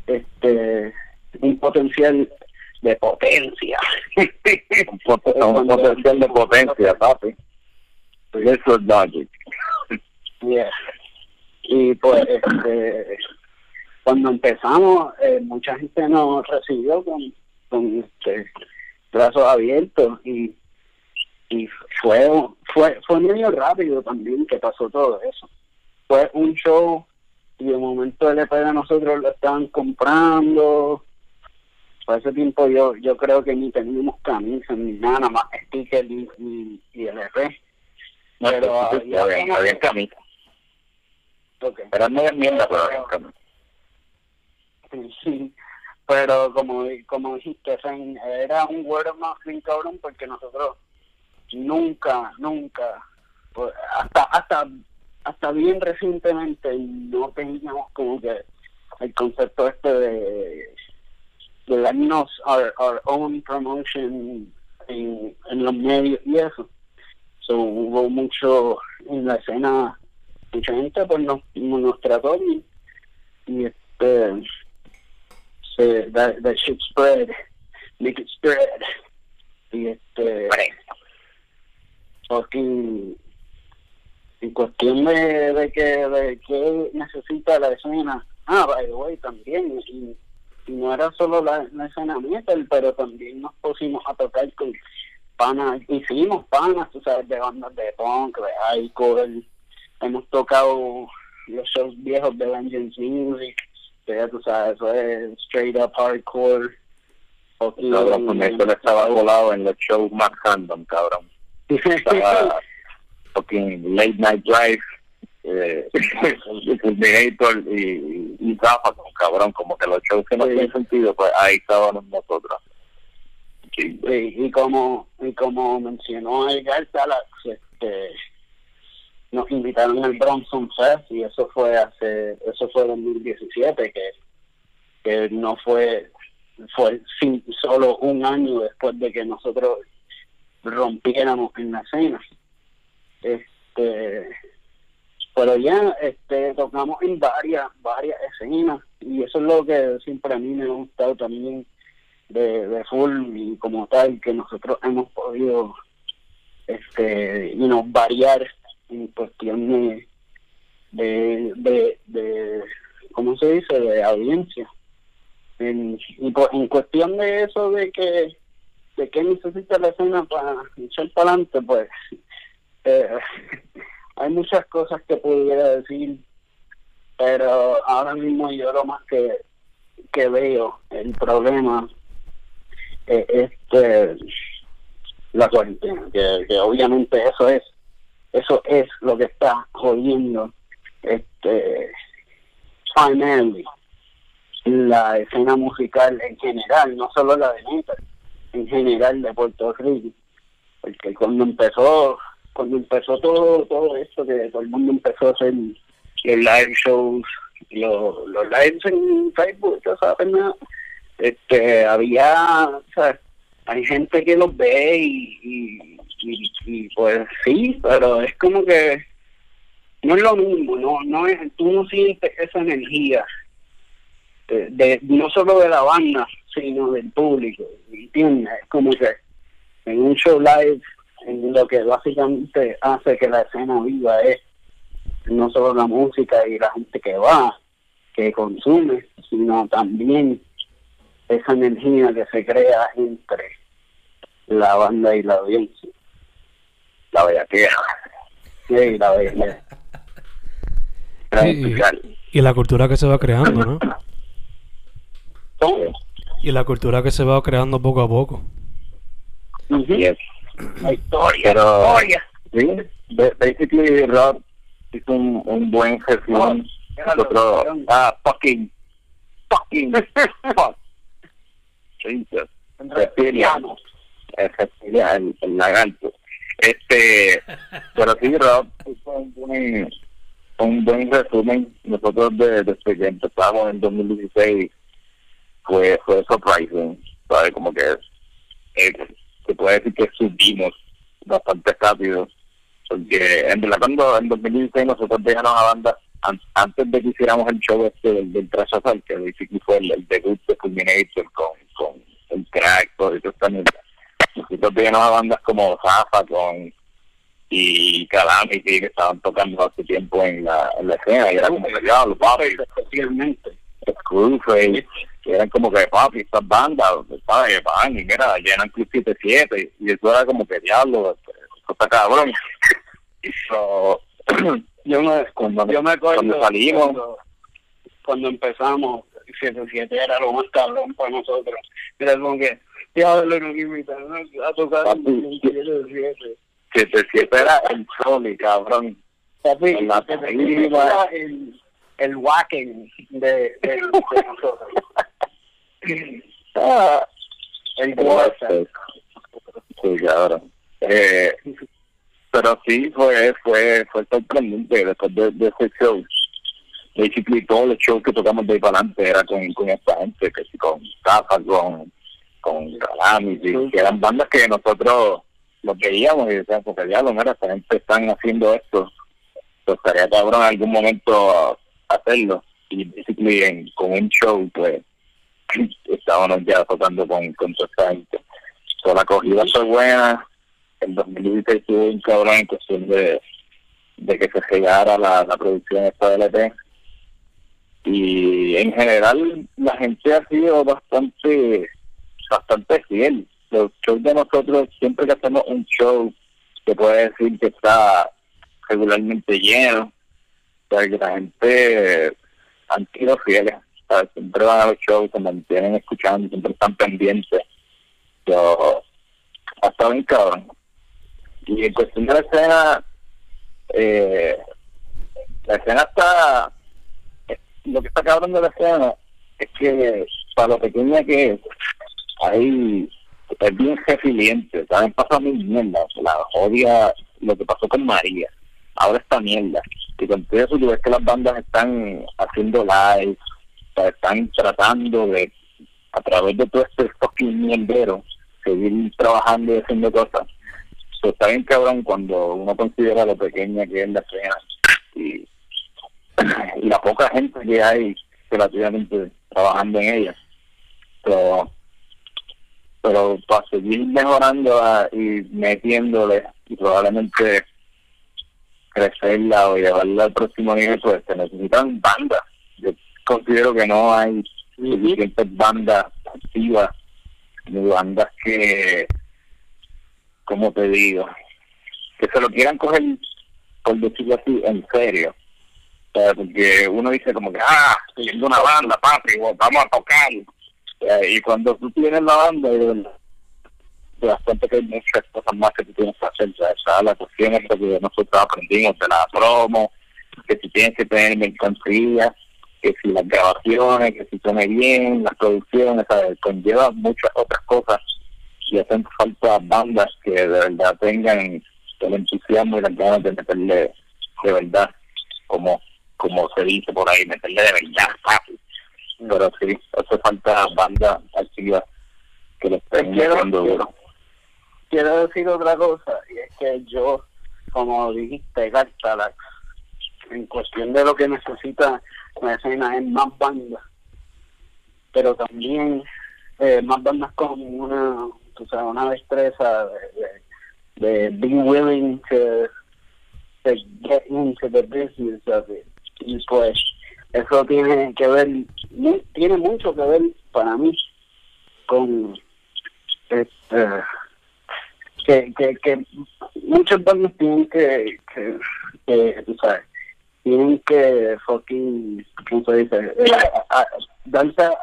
este, un potencial de potencia. un, potencial de potencia, papi. Eso es logic. Yeah. Y pues, este, cuando empezamos, eh, mucha gente nos recibió con, con este, brazos abiertos y y fue fue fue medio rápido también que pasó todo eso fue un show y de momento el EP de nosotros lo estaban comprando por ese tiempo yo yo creo que ni teníamos camisas ni nada, nada más sticker y, y, y el EP no, pero había, había, había camisa. Okay. pero no enmienda pero había camisa. Sí pero como como dijiste era un of mouth bien cabrón porque nosotros nunca, nunca, pues, hasta, hasta, hasta bien recientemente no teníamos como que el concepto este de darnos our, our own promotion en, en los medios y eso. So, hubo mucho en la escena, mucha gente pues nos, nos trató y, este se, that, that shit spread, make it spread. Y este porque en cuestión de, de que de que necesita la escena ah by the way también y no era solo la, la, escena metal pero también nos pusimos a tocar con panas hicimos panas tú sabes de bandas de punk de hardcore. Hemos tocado los shows viejos de Vengeance Music que ya tú sabes eso es straight up hardcore. Cabrón, con eso le estaba volado en los shows más random cabrón. Estaba fucking late night drive eh, Terminator y, y Rafa, cabrón, como que los shows que no tienen sentido, pues ahí estábamos nosotros. Sí, y como y como mencionó Edgar Talax, este, nos invitaron al Bronson Fest y eso fue hace eso fue 2017 que que no fue fue solo un año después de que nosotros rompiéramos en la escena. este pero ya este tocamos en varias varias escenas y eso es lo que siempre a mí me ha gustado también de, de full y como tal que nosotros hemos podido este you know, variar en cuestión de de, de, cómo se dice de audiencia. En, y en cuestión de eso de que de qué necesita la escena para echar para adelante pues eh, hay muchas cosas que pudiera decir pero ahora mismo yo lo más que que veo el problema eh, es este la cuarentena que, que obviamente eso es eso es lo que está jodiendo este finally la escena musical en general, no solo la de metal, en general de Puerto Rico. Porque cuando empezó, cuando empezó todo, todo esto, que todo el mundo empezó a hacer los live shows, los, los lives en Facebook, sabes, este, había, sea, hay gente que los ve y, y, pues sí, pero es como que no es lo mismo, no, no es, tú no sientes esa energía de, no solo de la banda, sino del público, ¿entiendes? Es como que en un show live, lo que básicamente hace que la escena viva es no solo la música y la gente que va, que consume, sino también esa energía que se crea entre la banda y la audiencia. La bellaquera. Sí, la bellaquera. y la cultura que se va creando, ¿no? Y la cultura que se va creando poco a poco. La historia, la historia. Sí, basically Rob hizo un, un buen resumen. Nosotros, ah, fucking, fucking, fuck. Jesus. Reptiliano. El reptiliano, el, lagarto. Este, pero sí, Rob hizo un buen, un buen resumen. Nosotros desde que empezamos en 2016 fue, fue surprising, ¿sabes? Como que eh, se puede decir que subimos bastante rápido, porque en verdad cuando en 2016 nosotros dejamos a banda antes de que hiciéramos el show este del, del que fue el, debut de Fulminator con, con el crack, todo eso también. Nosotros dejamos a bandas como Zafa con y Calamity que estaban tocando hace tiempo en la, en la escena y era como que ya los especialmente Screwface que eran como que papi, estas bandas, ¿sabes? Van y mira, llenan Club 77 y eso era como que diablo, eso está cabrón. so, yo me, cuando, yo me acuerdo cuando salimos, cuando, cuando empezamos, 77 era lo más cabrón para nosotros. Era como que, diablo, nos invitaron a tocar Papi, 77. 77 era el Sony, cabrón. Papi, En la 77 era el, el whacking de, de, de nosotros. ah, el. Sí, cabrón. Eh, pero sí fue fue fue sorprendente después de, de ese show. Basically todos los shows que tocamos de ahí para adelante era con, con esta gente, que sí, con Zafa, con con Calamity, Sí. que eran bandas que nosotros los veíamos y decíamos, porque ya lo mira, esta gente están haciendo esto, pues estaría cabrón en algún momento hacerlo. Y basically en, con un show, pues estábamos ya tocando con, con toda esta gente. So, la acogida fue buena. El 2016 estuvo un cabrón en cuestión de, de que se llegara la, la producción esta del EP. Y en general la gente ha sido bastante bastante fiel. Los shows de nosotros, siempre que hacemos un show, se puede decir que está regularmente lleno, que la gente han sido fieles, siempre van a los shows, se mantienen escuchando, siempre están pendientes. Yo, hasta bien cabrón. Y en cuestión de la escena, eh, la escena está, eh, lo que está cabrón de la escena es que para lo pequeña que es, ahí es bien resiliente, saben pasado mil mierdas, la odia lo que pasó con María, ahora esta mierda, y con todo eso tú ves que las bandas están haciendo live, están tratando de, a través de todo este fucking mierdero, seguir trabajando y haciendo cosas. So, está bien cabrón cuando uno considera lo pequeña que es la escena y, la poca gente que hay relativamente trabajando en ella. Pero, pero para seguir mejorando y metiéndole y probablemente crecerla o llevarla al próximo nivel, pues se necesitan bandas. Yo considero que no hay suficientes bandas activas, ni bandas que, como te digo, que se lo quieran coger, por decirlo así, en serio. O sea, porque uno dice como que, ah, estoy viendo una banda, papi, vamos a tocar. Eh, y cuando tú tienes la banda, verdad, te das cuenta que hay muchas cosas más que tú tienes que hacer. O sea, la cuestión es lo que nosotros aprendimos de la promo, que si tienes que tener mercancía, que si las grabaciones, que si suene bien, las producciones, ¿sabes? conlleva muchas otras cosas y hacen falta bandas que de verdad tengan el entusiasmo y las ganas de meterle de verdad, como como se dice por ahí, meterle de verdad fácil. Pero sí, hace falta bandas activas que le estén metiendo duro. Quiero decir otra cosa, y es que yo, como dijiste, Gartalax, en cuestión de lo que necesita la escena es más bandas, pero también eh, más bandas con una, tú sabes, una destreza de, de, being willing to, get into the business of it. Y pues eso tiene que ver, tiene mucho que ver para mí con este que, que, que muchas bandas tienen que, que, tú sabes, tienen que fucking, ¿cómo se dice? A-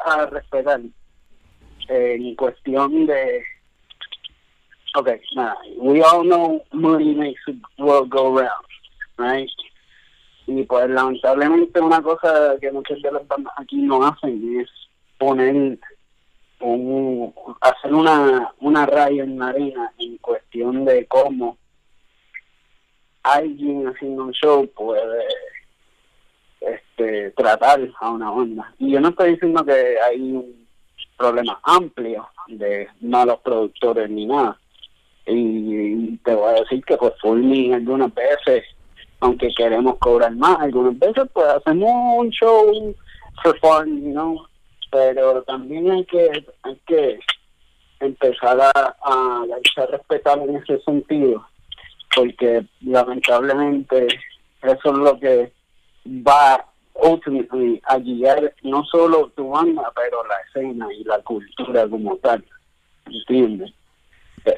a- respetar en cuestión de, okay, we all know money makes the world go round, right? Y pues lamentablemente una cosa que muchas de las bandas aquí no hacen es poner un, hacer una, una raya en la arena en cuestión de cómo alguien haciendo un show puede este tratar a una banda. Y yo no estoy diciendo que hay un problema amplio de malos productores ni nada. Y te voy a decir que pues Fulmi algunas veces, aunque queremos cobrar más, algunas veces pues hacemos un show for fun, you pero también hay que hay que empezar a, a darse a respetar en ese sentido porque lamentablemente eso es lo que va ultimately a guiar no solo tu banda pero la escena y la cultura como tal ¿entiendes?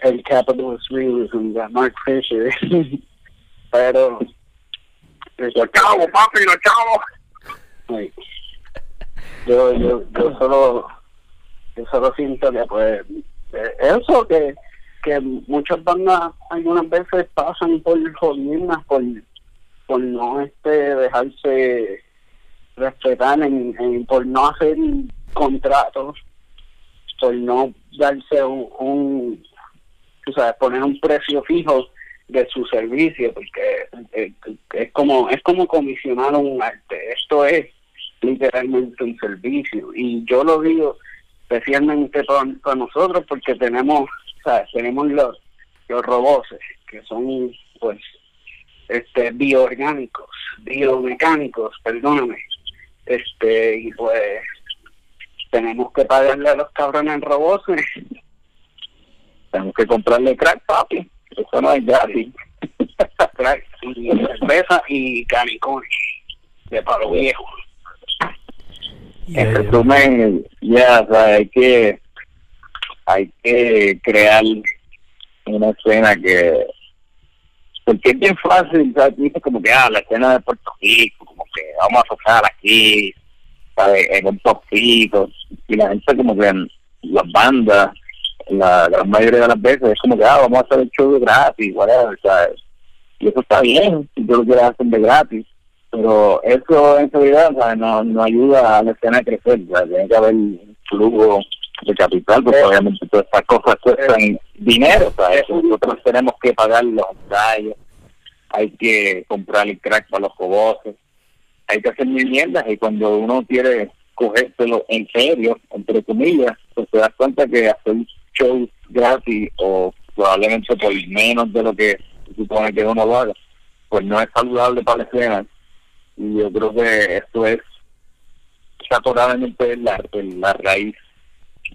el capitalist realism de Mark Fisher pero Los chavos, papi, los chavos. Yo, yo, yo solo yo solo siento que pues eso que que muchas bandas algunas veces pasan por jodiendas por por no este dejarse respetar en, en- por no hacer contratos por no darse un, un tú sabes poner un precio fijo de su servicio porque eh, es como es como comisionar un arte esto es literalmente un servicio y yo lo digo especialmente para, para nosotros porque tenemos ¿sabes? tenemos los los robots que son pues este bioorgánicos biomecánicos perdóname este y pues tenemos que pagarle a los cabrones robots Tenemos que comprarle crack, papi. Eso no es gratis. crack y cerveza y canicones de palo viejo Yeah, en yeah. resumen, ya, o sea, hay que, hay que crear una escena que, porque es bien fácil, ¿sabes? Como que, ah, la escena de Puerto Rico, como que vamos a tocar aquí, ¿sabes? En un topcito, y la gente como que, en las bandas, la gran mayoría de las veces es como que, ah, vamos a hacer el show de gratis, whatever, ¿sabes? Y eso está bien, si tú lo quieres hacer de gratis, pero eso en ¿sabes? no, no ayuda a la escena a crecer, tiene que haber un flujo de capital, porque Eh, obviamente todas estas cosas cuestan dinero, ¿sabes? eh, nosotros tenemos que pagar los ensayos, hay que comprar el crack para los coboces, hay que hacer mierdas y cuando uno quiere cogérselo en serio, entre comillas, pues te das cuenta que hacer shows gratis o probablemente por menos de lo que supone que uno lo haga, pues no es saludable para la escena. Y yo creo que esto es totalmente la, la raíz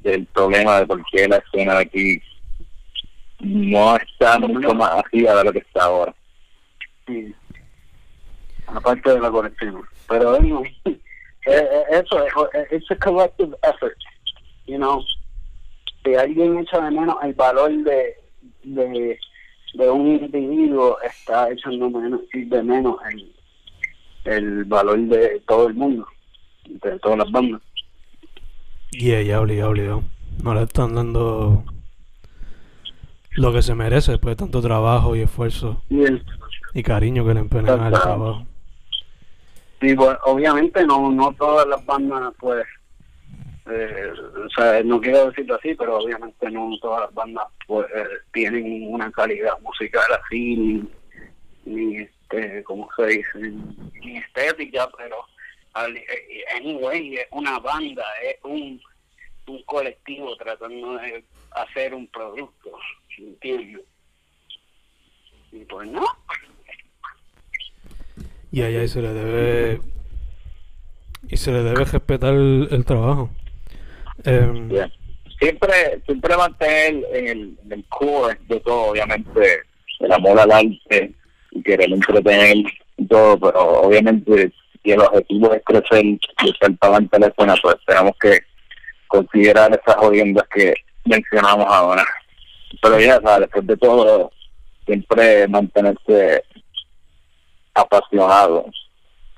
del problema de por la escena de aquí no está mucho más arriba de lo que está ahora. Sí. Aparte de la conexión. Pero anyway, eh, eh, eso es a collective effort, you know. Si alguien echa de menos el valor de, de, de un individuo, está echando menos, de menos el, el valor de todo el mundo, de todas las bandas. Yeah, ya obligado, obligado. No le están dando lo que se merece después de tanto trabajo y esfuerzo y cariño que le empeñan al trabajo. Sí, pues obviamente no, no todas las bandas, pues, eh, o sea, no quiero decirlo así, pero obviamente no todas las bandas pues, eh, tienen una calidad musical así, ni, ni este, ¿cómo se dice? Ni estética, pero eh, anyway, es una banda, es un, un colectivo tratando de hacer un producto, ¿entiendes? Y pues no. Y allá se le debe y se le debe respetar el, trabajo. Eh, Siempre siempre mantener en el, en el core de todo, obviamente, el amor al arte querer entretener todo, pero obviamente si el objetivo es crecer y ser para el teléfono, pues tenemos que considerar esas jodiendas que mencionamos ahora. Pero ya, ¿sabes? después de todo, siempre mantenerse apasionado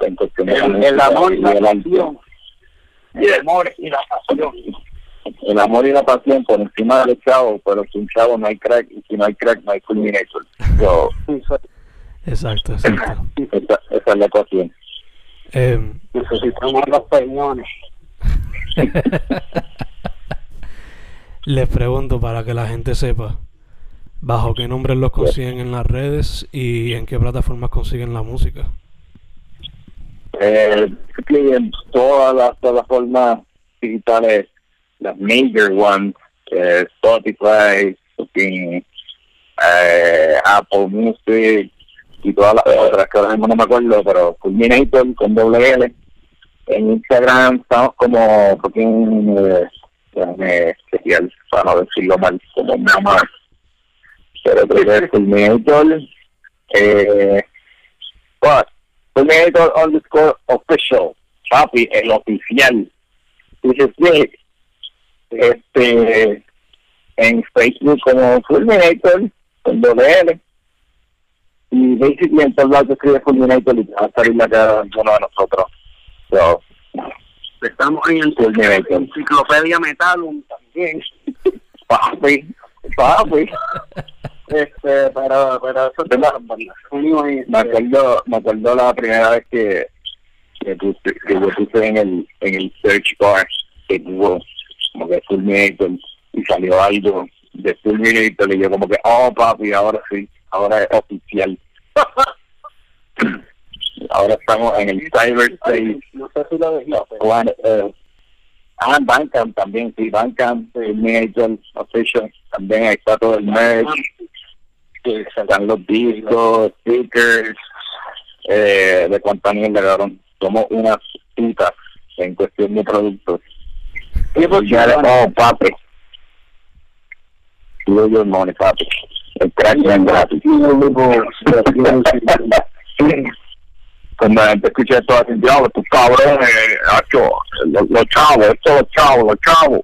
en cuestión de el, el amor y la pasión. El amor y la pasión. El amor y la pasión por encima del chavo, pero sin chavo no hay crack y si no hay crack no hay culminator. Exacto, exacto. Esa, esa es la ecuación. Eh, Necesitamos los peñones. Les pregunto para que la gente sepa, ¿bajo qué nombres los consiguen en las redes y en qué plataformas consiguen la música? Eh, en todas las plataformas digitales, las major ones, eh, Spotify, eh, Apple Music, y todas las otras que ahora mismo no me acuerdo, pero Culminator con doble L. En Instagram estamos como fucking, eh, especial, para no decirlo mal, como me ama. Pero creo que es Culminator, eh, what? Culminator underscore official, papi, el oficial. Dice, sí, este, en Facebook como Fulminator, con doble L y basically en todos lados escribe Fulminator y va a salir la cara de uno de nosotros. So, Estamos en el enciclopedia Metalum también. papi, papi. este, pero, pero eso es me acuerdo, me acuerdo la primera vez que, que, puse, que yo puse en el, en el search bar que tuvo como que Fulminator y salió algo de Fulminator y yo como que, oh papi, ahora sí, ahora es oficial. Ahora estamos en el cyberspace. No sé si lo eh, ah, Bandcamp también, sí, Bandcamp, el Major Official, también ahí está todo el merch, están los discos, stickers, eh, de cuánta mierda, cabrón. Somos unas putas en cuestión de productos. Y pues ya, oh, papi. Do your money, papi el crack bien gratis. Cuando escucha esto, así, diablo, tus cabrones, los, los chavos, estos los chavos, los chavos.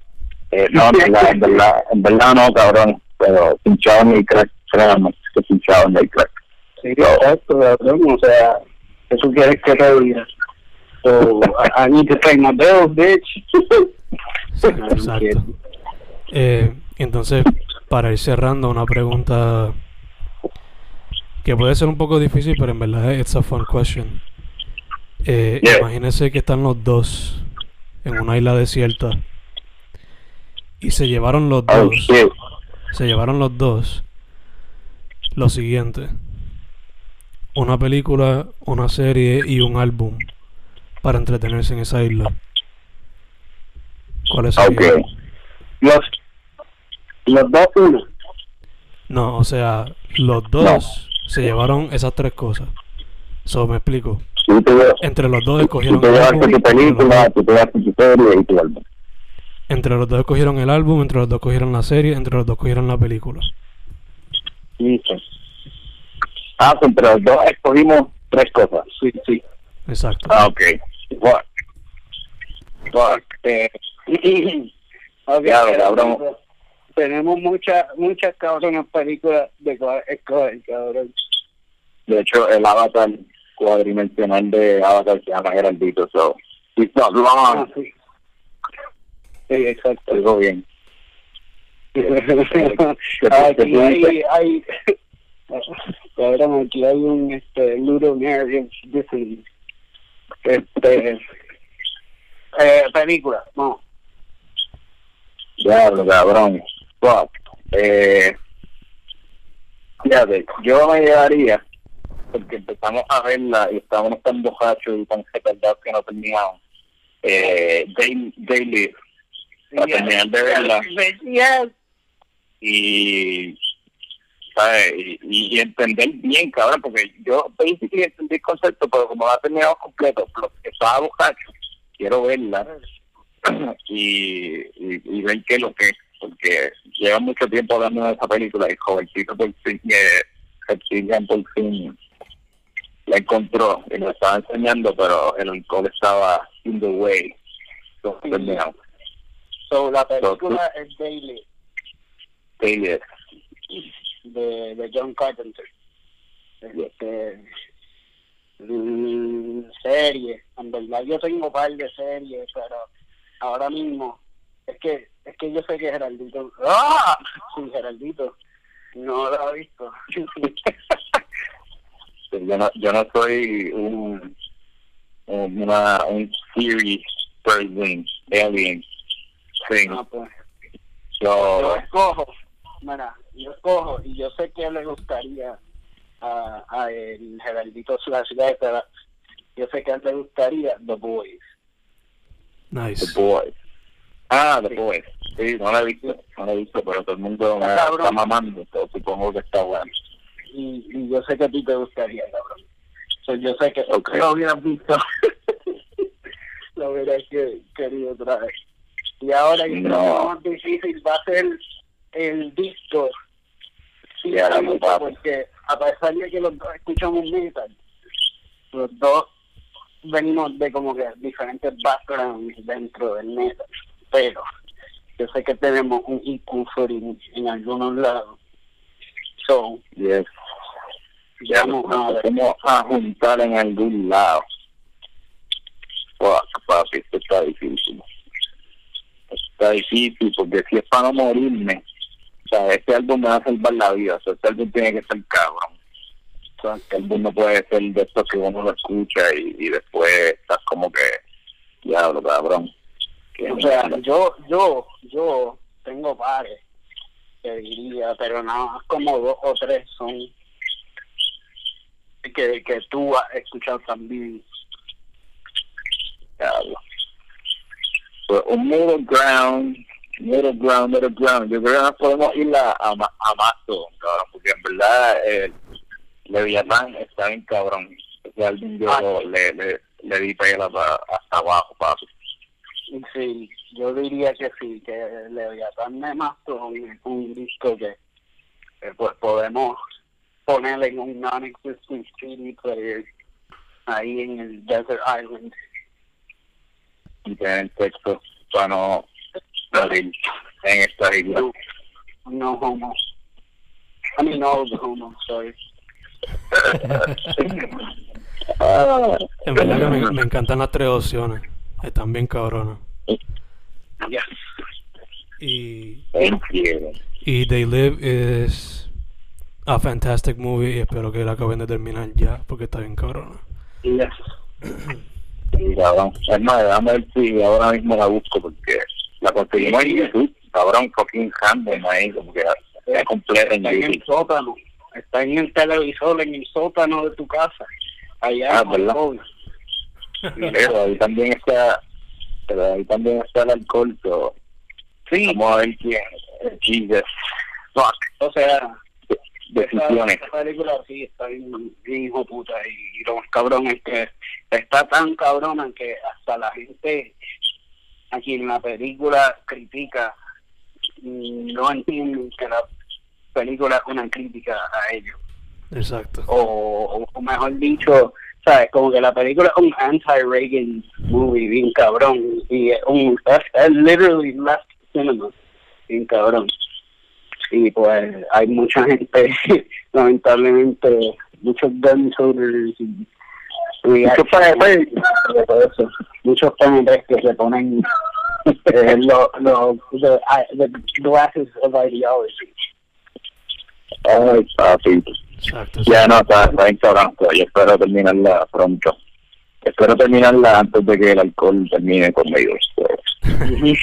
Eh, no, en verdad, en verdad, en verdad no, cabrón, pero pinchado ni crack, créanme, que pinchado ni crack. Sí, exacto, cabrón, o sea, eso quieres que te diga. So, I, I need to pay my bills, bitch. Exacto. Eh, entonces, para ir cerrando, una pregunta que puede ser un poco difícil, pero en verdad es a fun question. Eh, Imagínense que están los dos en una isla desierta y se llevaron los oh, dos. Se llevaron los dos. Lo siguiente: una película, una serie y un álbum para entretenerse en esa isla. ¿Cuáles serían? Los los dos uno. No, o sea, los dos se llevaron esas tres cosas. So, me explico. Te llevas- Entre los dos tú escogieron te el álbum. tu entre los película, dos- tú te llevaste tu serie y tu álbum. Entre los dos escogieron el álbum, entre los dos cogieron la serie, entre los dos cogieron la película. Listo. Ah, pues entre los dos escogimos tres cosas. Sí, sí. Exacto. Ah, ok. Fuck. Fuck. Eh, ok, Ya, pero cabrón. Tenemos muchas, muchas cabronas películas de escoger, cabrón. De hecho, el avatar cuadrimensional de Avatar se llama Geraldito, so it's not Ah, wrong. sí. Sí, exacto. Algo bien. aquí hay, hay, cabrón, aquí hay un este Ludonarian Disney. Este, eh, película, no. Diablo, cabrón. Fuck. Eh, fíjate, yo me llevaría, porque empezamos a verla y estábamos tan borrachos y tan retardados que no terminamos. Eh, Day, Daily, para terminar de verla. Yes. y ¿sabes? Y, entender bien, cabrón, porque yo basically entendí el concepto, pero como ha terminado completo, estaba borracho, quiero verla y, y, y ver qué es lo que es, porque lleva mucho tiempo hablando de esa película y jovencito por fin, eh, por fin la encontró y lo estaba enseñando, pero el alcohol estaba in the way. So, Sí. terminado. So, la película es Daily Daily, de, de John Carpenter. Este, mm, serie, en verdad yo tengo un par de series, pero ahora mismo es que es que yo sé que Geraldito, ¡ah! Sí, Geraldito, no lo ha visto. yo no yo no soy un un- una un series person alien thing Ah, pues, yo so escojo, mira, yo escojo y yo sé que le gustaría a, a el Geraldito Slash yo sé que a él le gustaría The Boys. Nice. the boys ah the Sí. no la he visto no la he visto pero todo el mundo me Está mamando supongo que está bueno y, y yo sé que a ti te gustaría, cabrón. So, yo sé que lo hubieras visto. lo hubieras que, querido otra vez. Y ahora yo creo que No. lo más difícil va a ser el disco. Sí, Ya, no, porque a pesar de que los dos escuchamos metal, los dos venimos de como que diferentes backgrounds dentro del metal. Pero yo sé que tenemos un equal footing en algunos lados. So, yes. ya nos vamos a juntar en algún lado. Fuck papi esto está difícil. Está difícil porque si es para no morirme o sea este álbum me va a salvar la vida o sea este álbum tiene que ser cabrón. O sea este álbum no puede ser de estos que uno lo escucha y, y después estás como que diablo cabrón O sea, yo, yo, yo tengo pares que diría, pero nada más como dos o tres son que, que tú has escuchado también. Un middle ground, middle ground, middle ground. Yo creo que nos podemos ir a, a, a cabrón, porque en verdad eh, Leviatán está bien cabrón. Yo Ah. le, le, le di pela hasta abajo, papi. Y sí, yo diría que sí, que Leviatán de Mastodon es un disco que, pues podemos poner en un non-existent CD player ahí en el Desert Island. Y tener texto para no morir en esta isla. No, no homo. I mean, all the homo, sorry. En verdad que me, me encantan las tres opciones. Están bien cabronas. Yeah. Y, y They Live es a fantastic movie y espero que la acaben de terminar ya porque está bien cabrona. Yes. Sí, cabrón. Es más, déjame ver si ahora mismo la busco porque la conseguimos en YouTube. Cabrón, fucking random ahí, como que ya completa en Está en el YouTube. sótano. Está en el televisor, en el sótano de tu casa. Allá Ah. Pero ahí también está, pero ahí también está el alcohol. so, Sí, Vamos a ver quién. Jesus. Fuck. o sea, decisiones. Esta película sí está bien, bien hijo puta y, y lo más cabrón es que está tan cabrona que hasta la gente a quien la película critica mm, no entienden que la película es una crítica a ellos. Exacto. O, o mejor dicho, ¿sabes? Como que la película es un anti-Reagan movie bien cabrón. Y es un, es, literally left cinema bien cabrón. Y pues hay mucha gente, lamentablemente, muchos gun toters y Muchos PNP. muchos PNP que se ponen eh, lo, lo, the, the glasses of ideology. Ay, papi. Exacto. Ya no, está, está bien cabrón. pero Yo espero terminarla pronto. Espero terminarla antes de que el alcohol termine conmigo.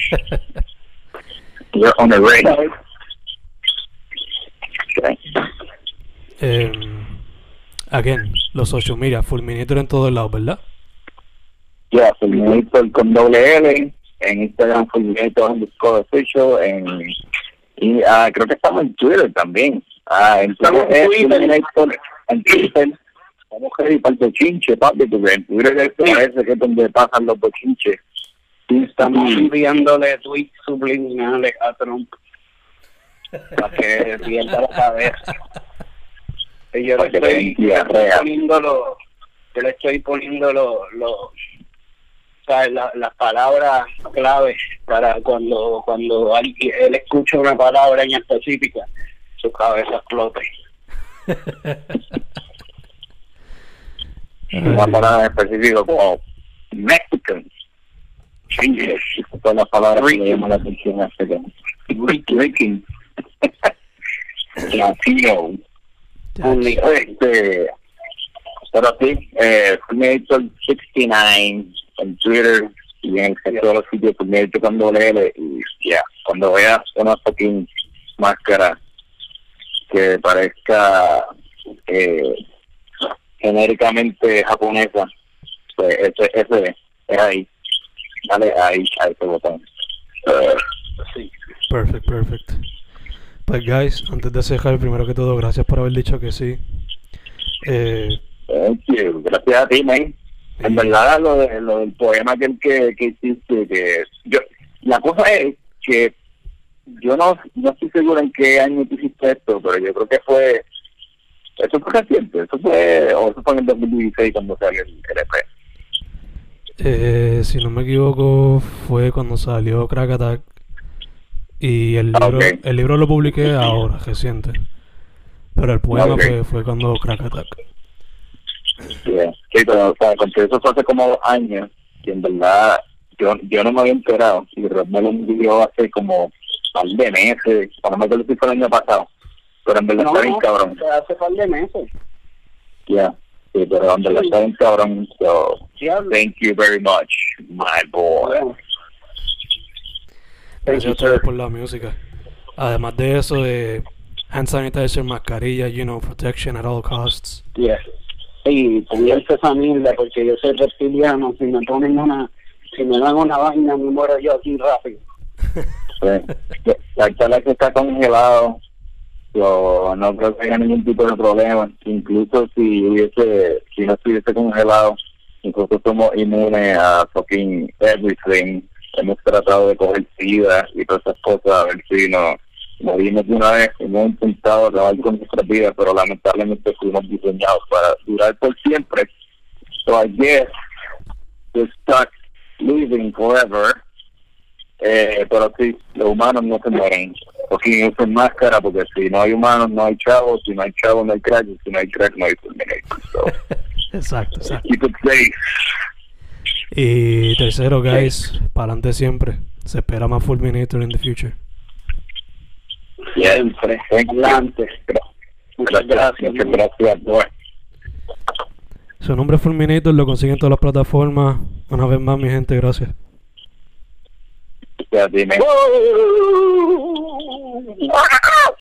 You're on the radio. Okay. Eh, again, los social media, Fulminator en todos lados, ¿verdad? Ya, Fulminator con doble L. En Instagram, Fulminator underscore official. En, y ah, creo que estamos en Twitter también. Ah, en Estamos en. Vamos a ir para el bochinche, papi, porque en Twitter es- parece que es donde pasan los bochinches. Estamos enviándole tweets subliminales a Trump para que pierda la cabeza. Y yo le estoy, poniendo lo, yo le estoy poniendo lo, lo, o sea, la- las palabras claves para cuando cuando alguien, él escucha una palabra en específica, su cabeza explote. una palabra específica como Mexican. Changes. Son las palabras que llaman la atención a este Ricky. Latino. Este, pero sí, eh, Fulminator 69 en Twitter y en todos los sitios Fulminator con doble L y ya, cuando veas una fucking máscara que parezca eh, genéricamente japonesa, pues ese, ese es ahí. Dale ahí a ese botón. Eh, sí. Perfect, perfect. Pues guys, antes de cerrar, primero que todo, gracias por haber dicho que sí. Eh, Thank you. Gracias a ti, man. En verdad, lo, de, lo del poema que, que, que hiciste, que yo, la cosa es que yo no, no estoy seguro en qué año tú esto, pero yo creo que fue, eso fue reciente, eso fue, o eso fue en el 2016 cuando salió el, el EP. eh, si no me equivoco, fue cuando salió Crack Attack. Y el Ah, libro, el libro lo publiqué ahora, reciente. Pero el poema fue, fue cuando Crack Attack. Yeah. Sí, pero o sea, eso fue hace como dos años, y en verdad yo, yo no me había enterado, y Rob me lo envió hace como par de meses, o no me acuerdo si fue el año pasado, pero en verdad No, está bien no, cabrón. hace par de meses. Yeah. Sí, pero en verdad está bien cabrón, so Diablo. thank you very much, my boy. Bueno. Gracias you, a ustedes sir. por la música. Además de eso, de hand sanitizer, mascarilla, you know, protection at all costs. Yeah. Y pónganse esa mierda porque yo soy reptiliano. Si me ponen una, si me dan una vaina, me muero yo aquí rápido. Sí. La charla que está congelado, yo no creo que haya ningún tipo de problema. Incluso si hubiese, si no estuviese congelado, incluso somos inmunes a fucking everything. Hemos tratado de coger sida y todas esas cosas, a ver si no morimos de una vez. Hemos intentado acabar con nuestras vidas, pero lamentablemente fuimos diseñados para durar por siempre. So I guess we're stuck living forever. Eh, pero sí, los humanos no se mueren. Porque usan máscara, porque si no hay humanos, no hay chavos. Si no hay chavos, no hay crack. y Si no hay crack, no hay Terminator. So, exacto, exacto. keep it safe. Y tercero, guys, para adelante siempre. Se espera más Fulminator in the future. Siempre. Thank you. Adelante. Muchas gracias. Muchas gracias, boy. Su nombre es Fulminator, lo consiguen en todas las plataformas. Una vez más, mi gente, gracias. Sabe, man. Whoa!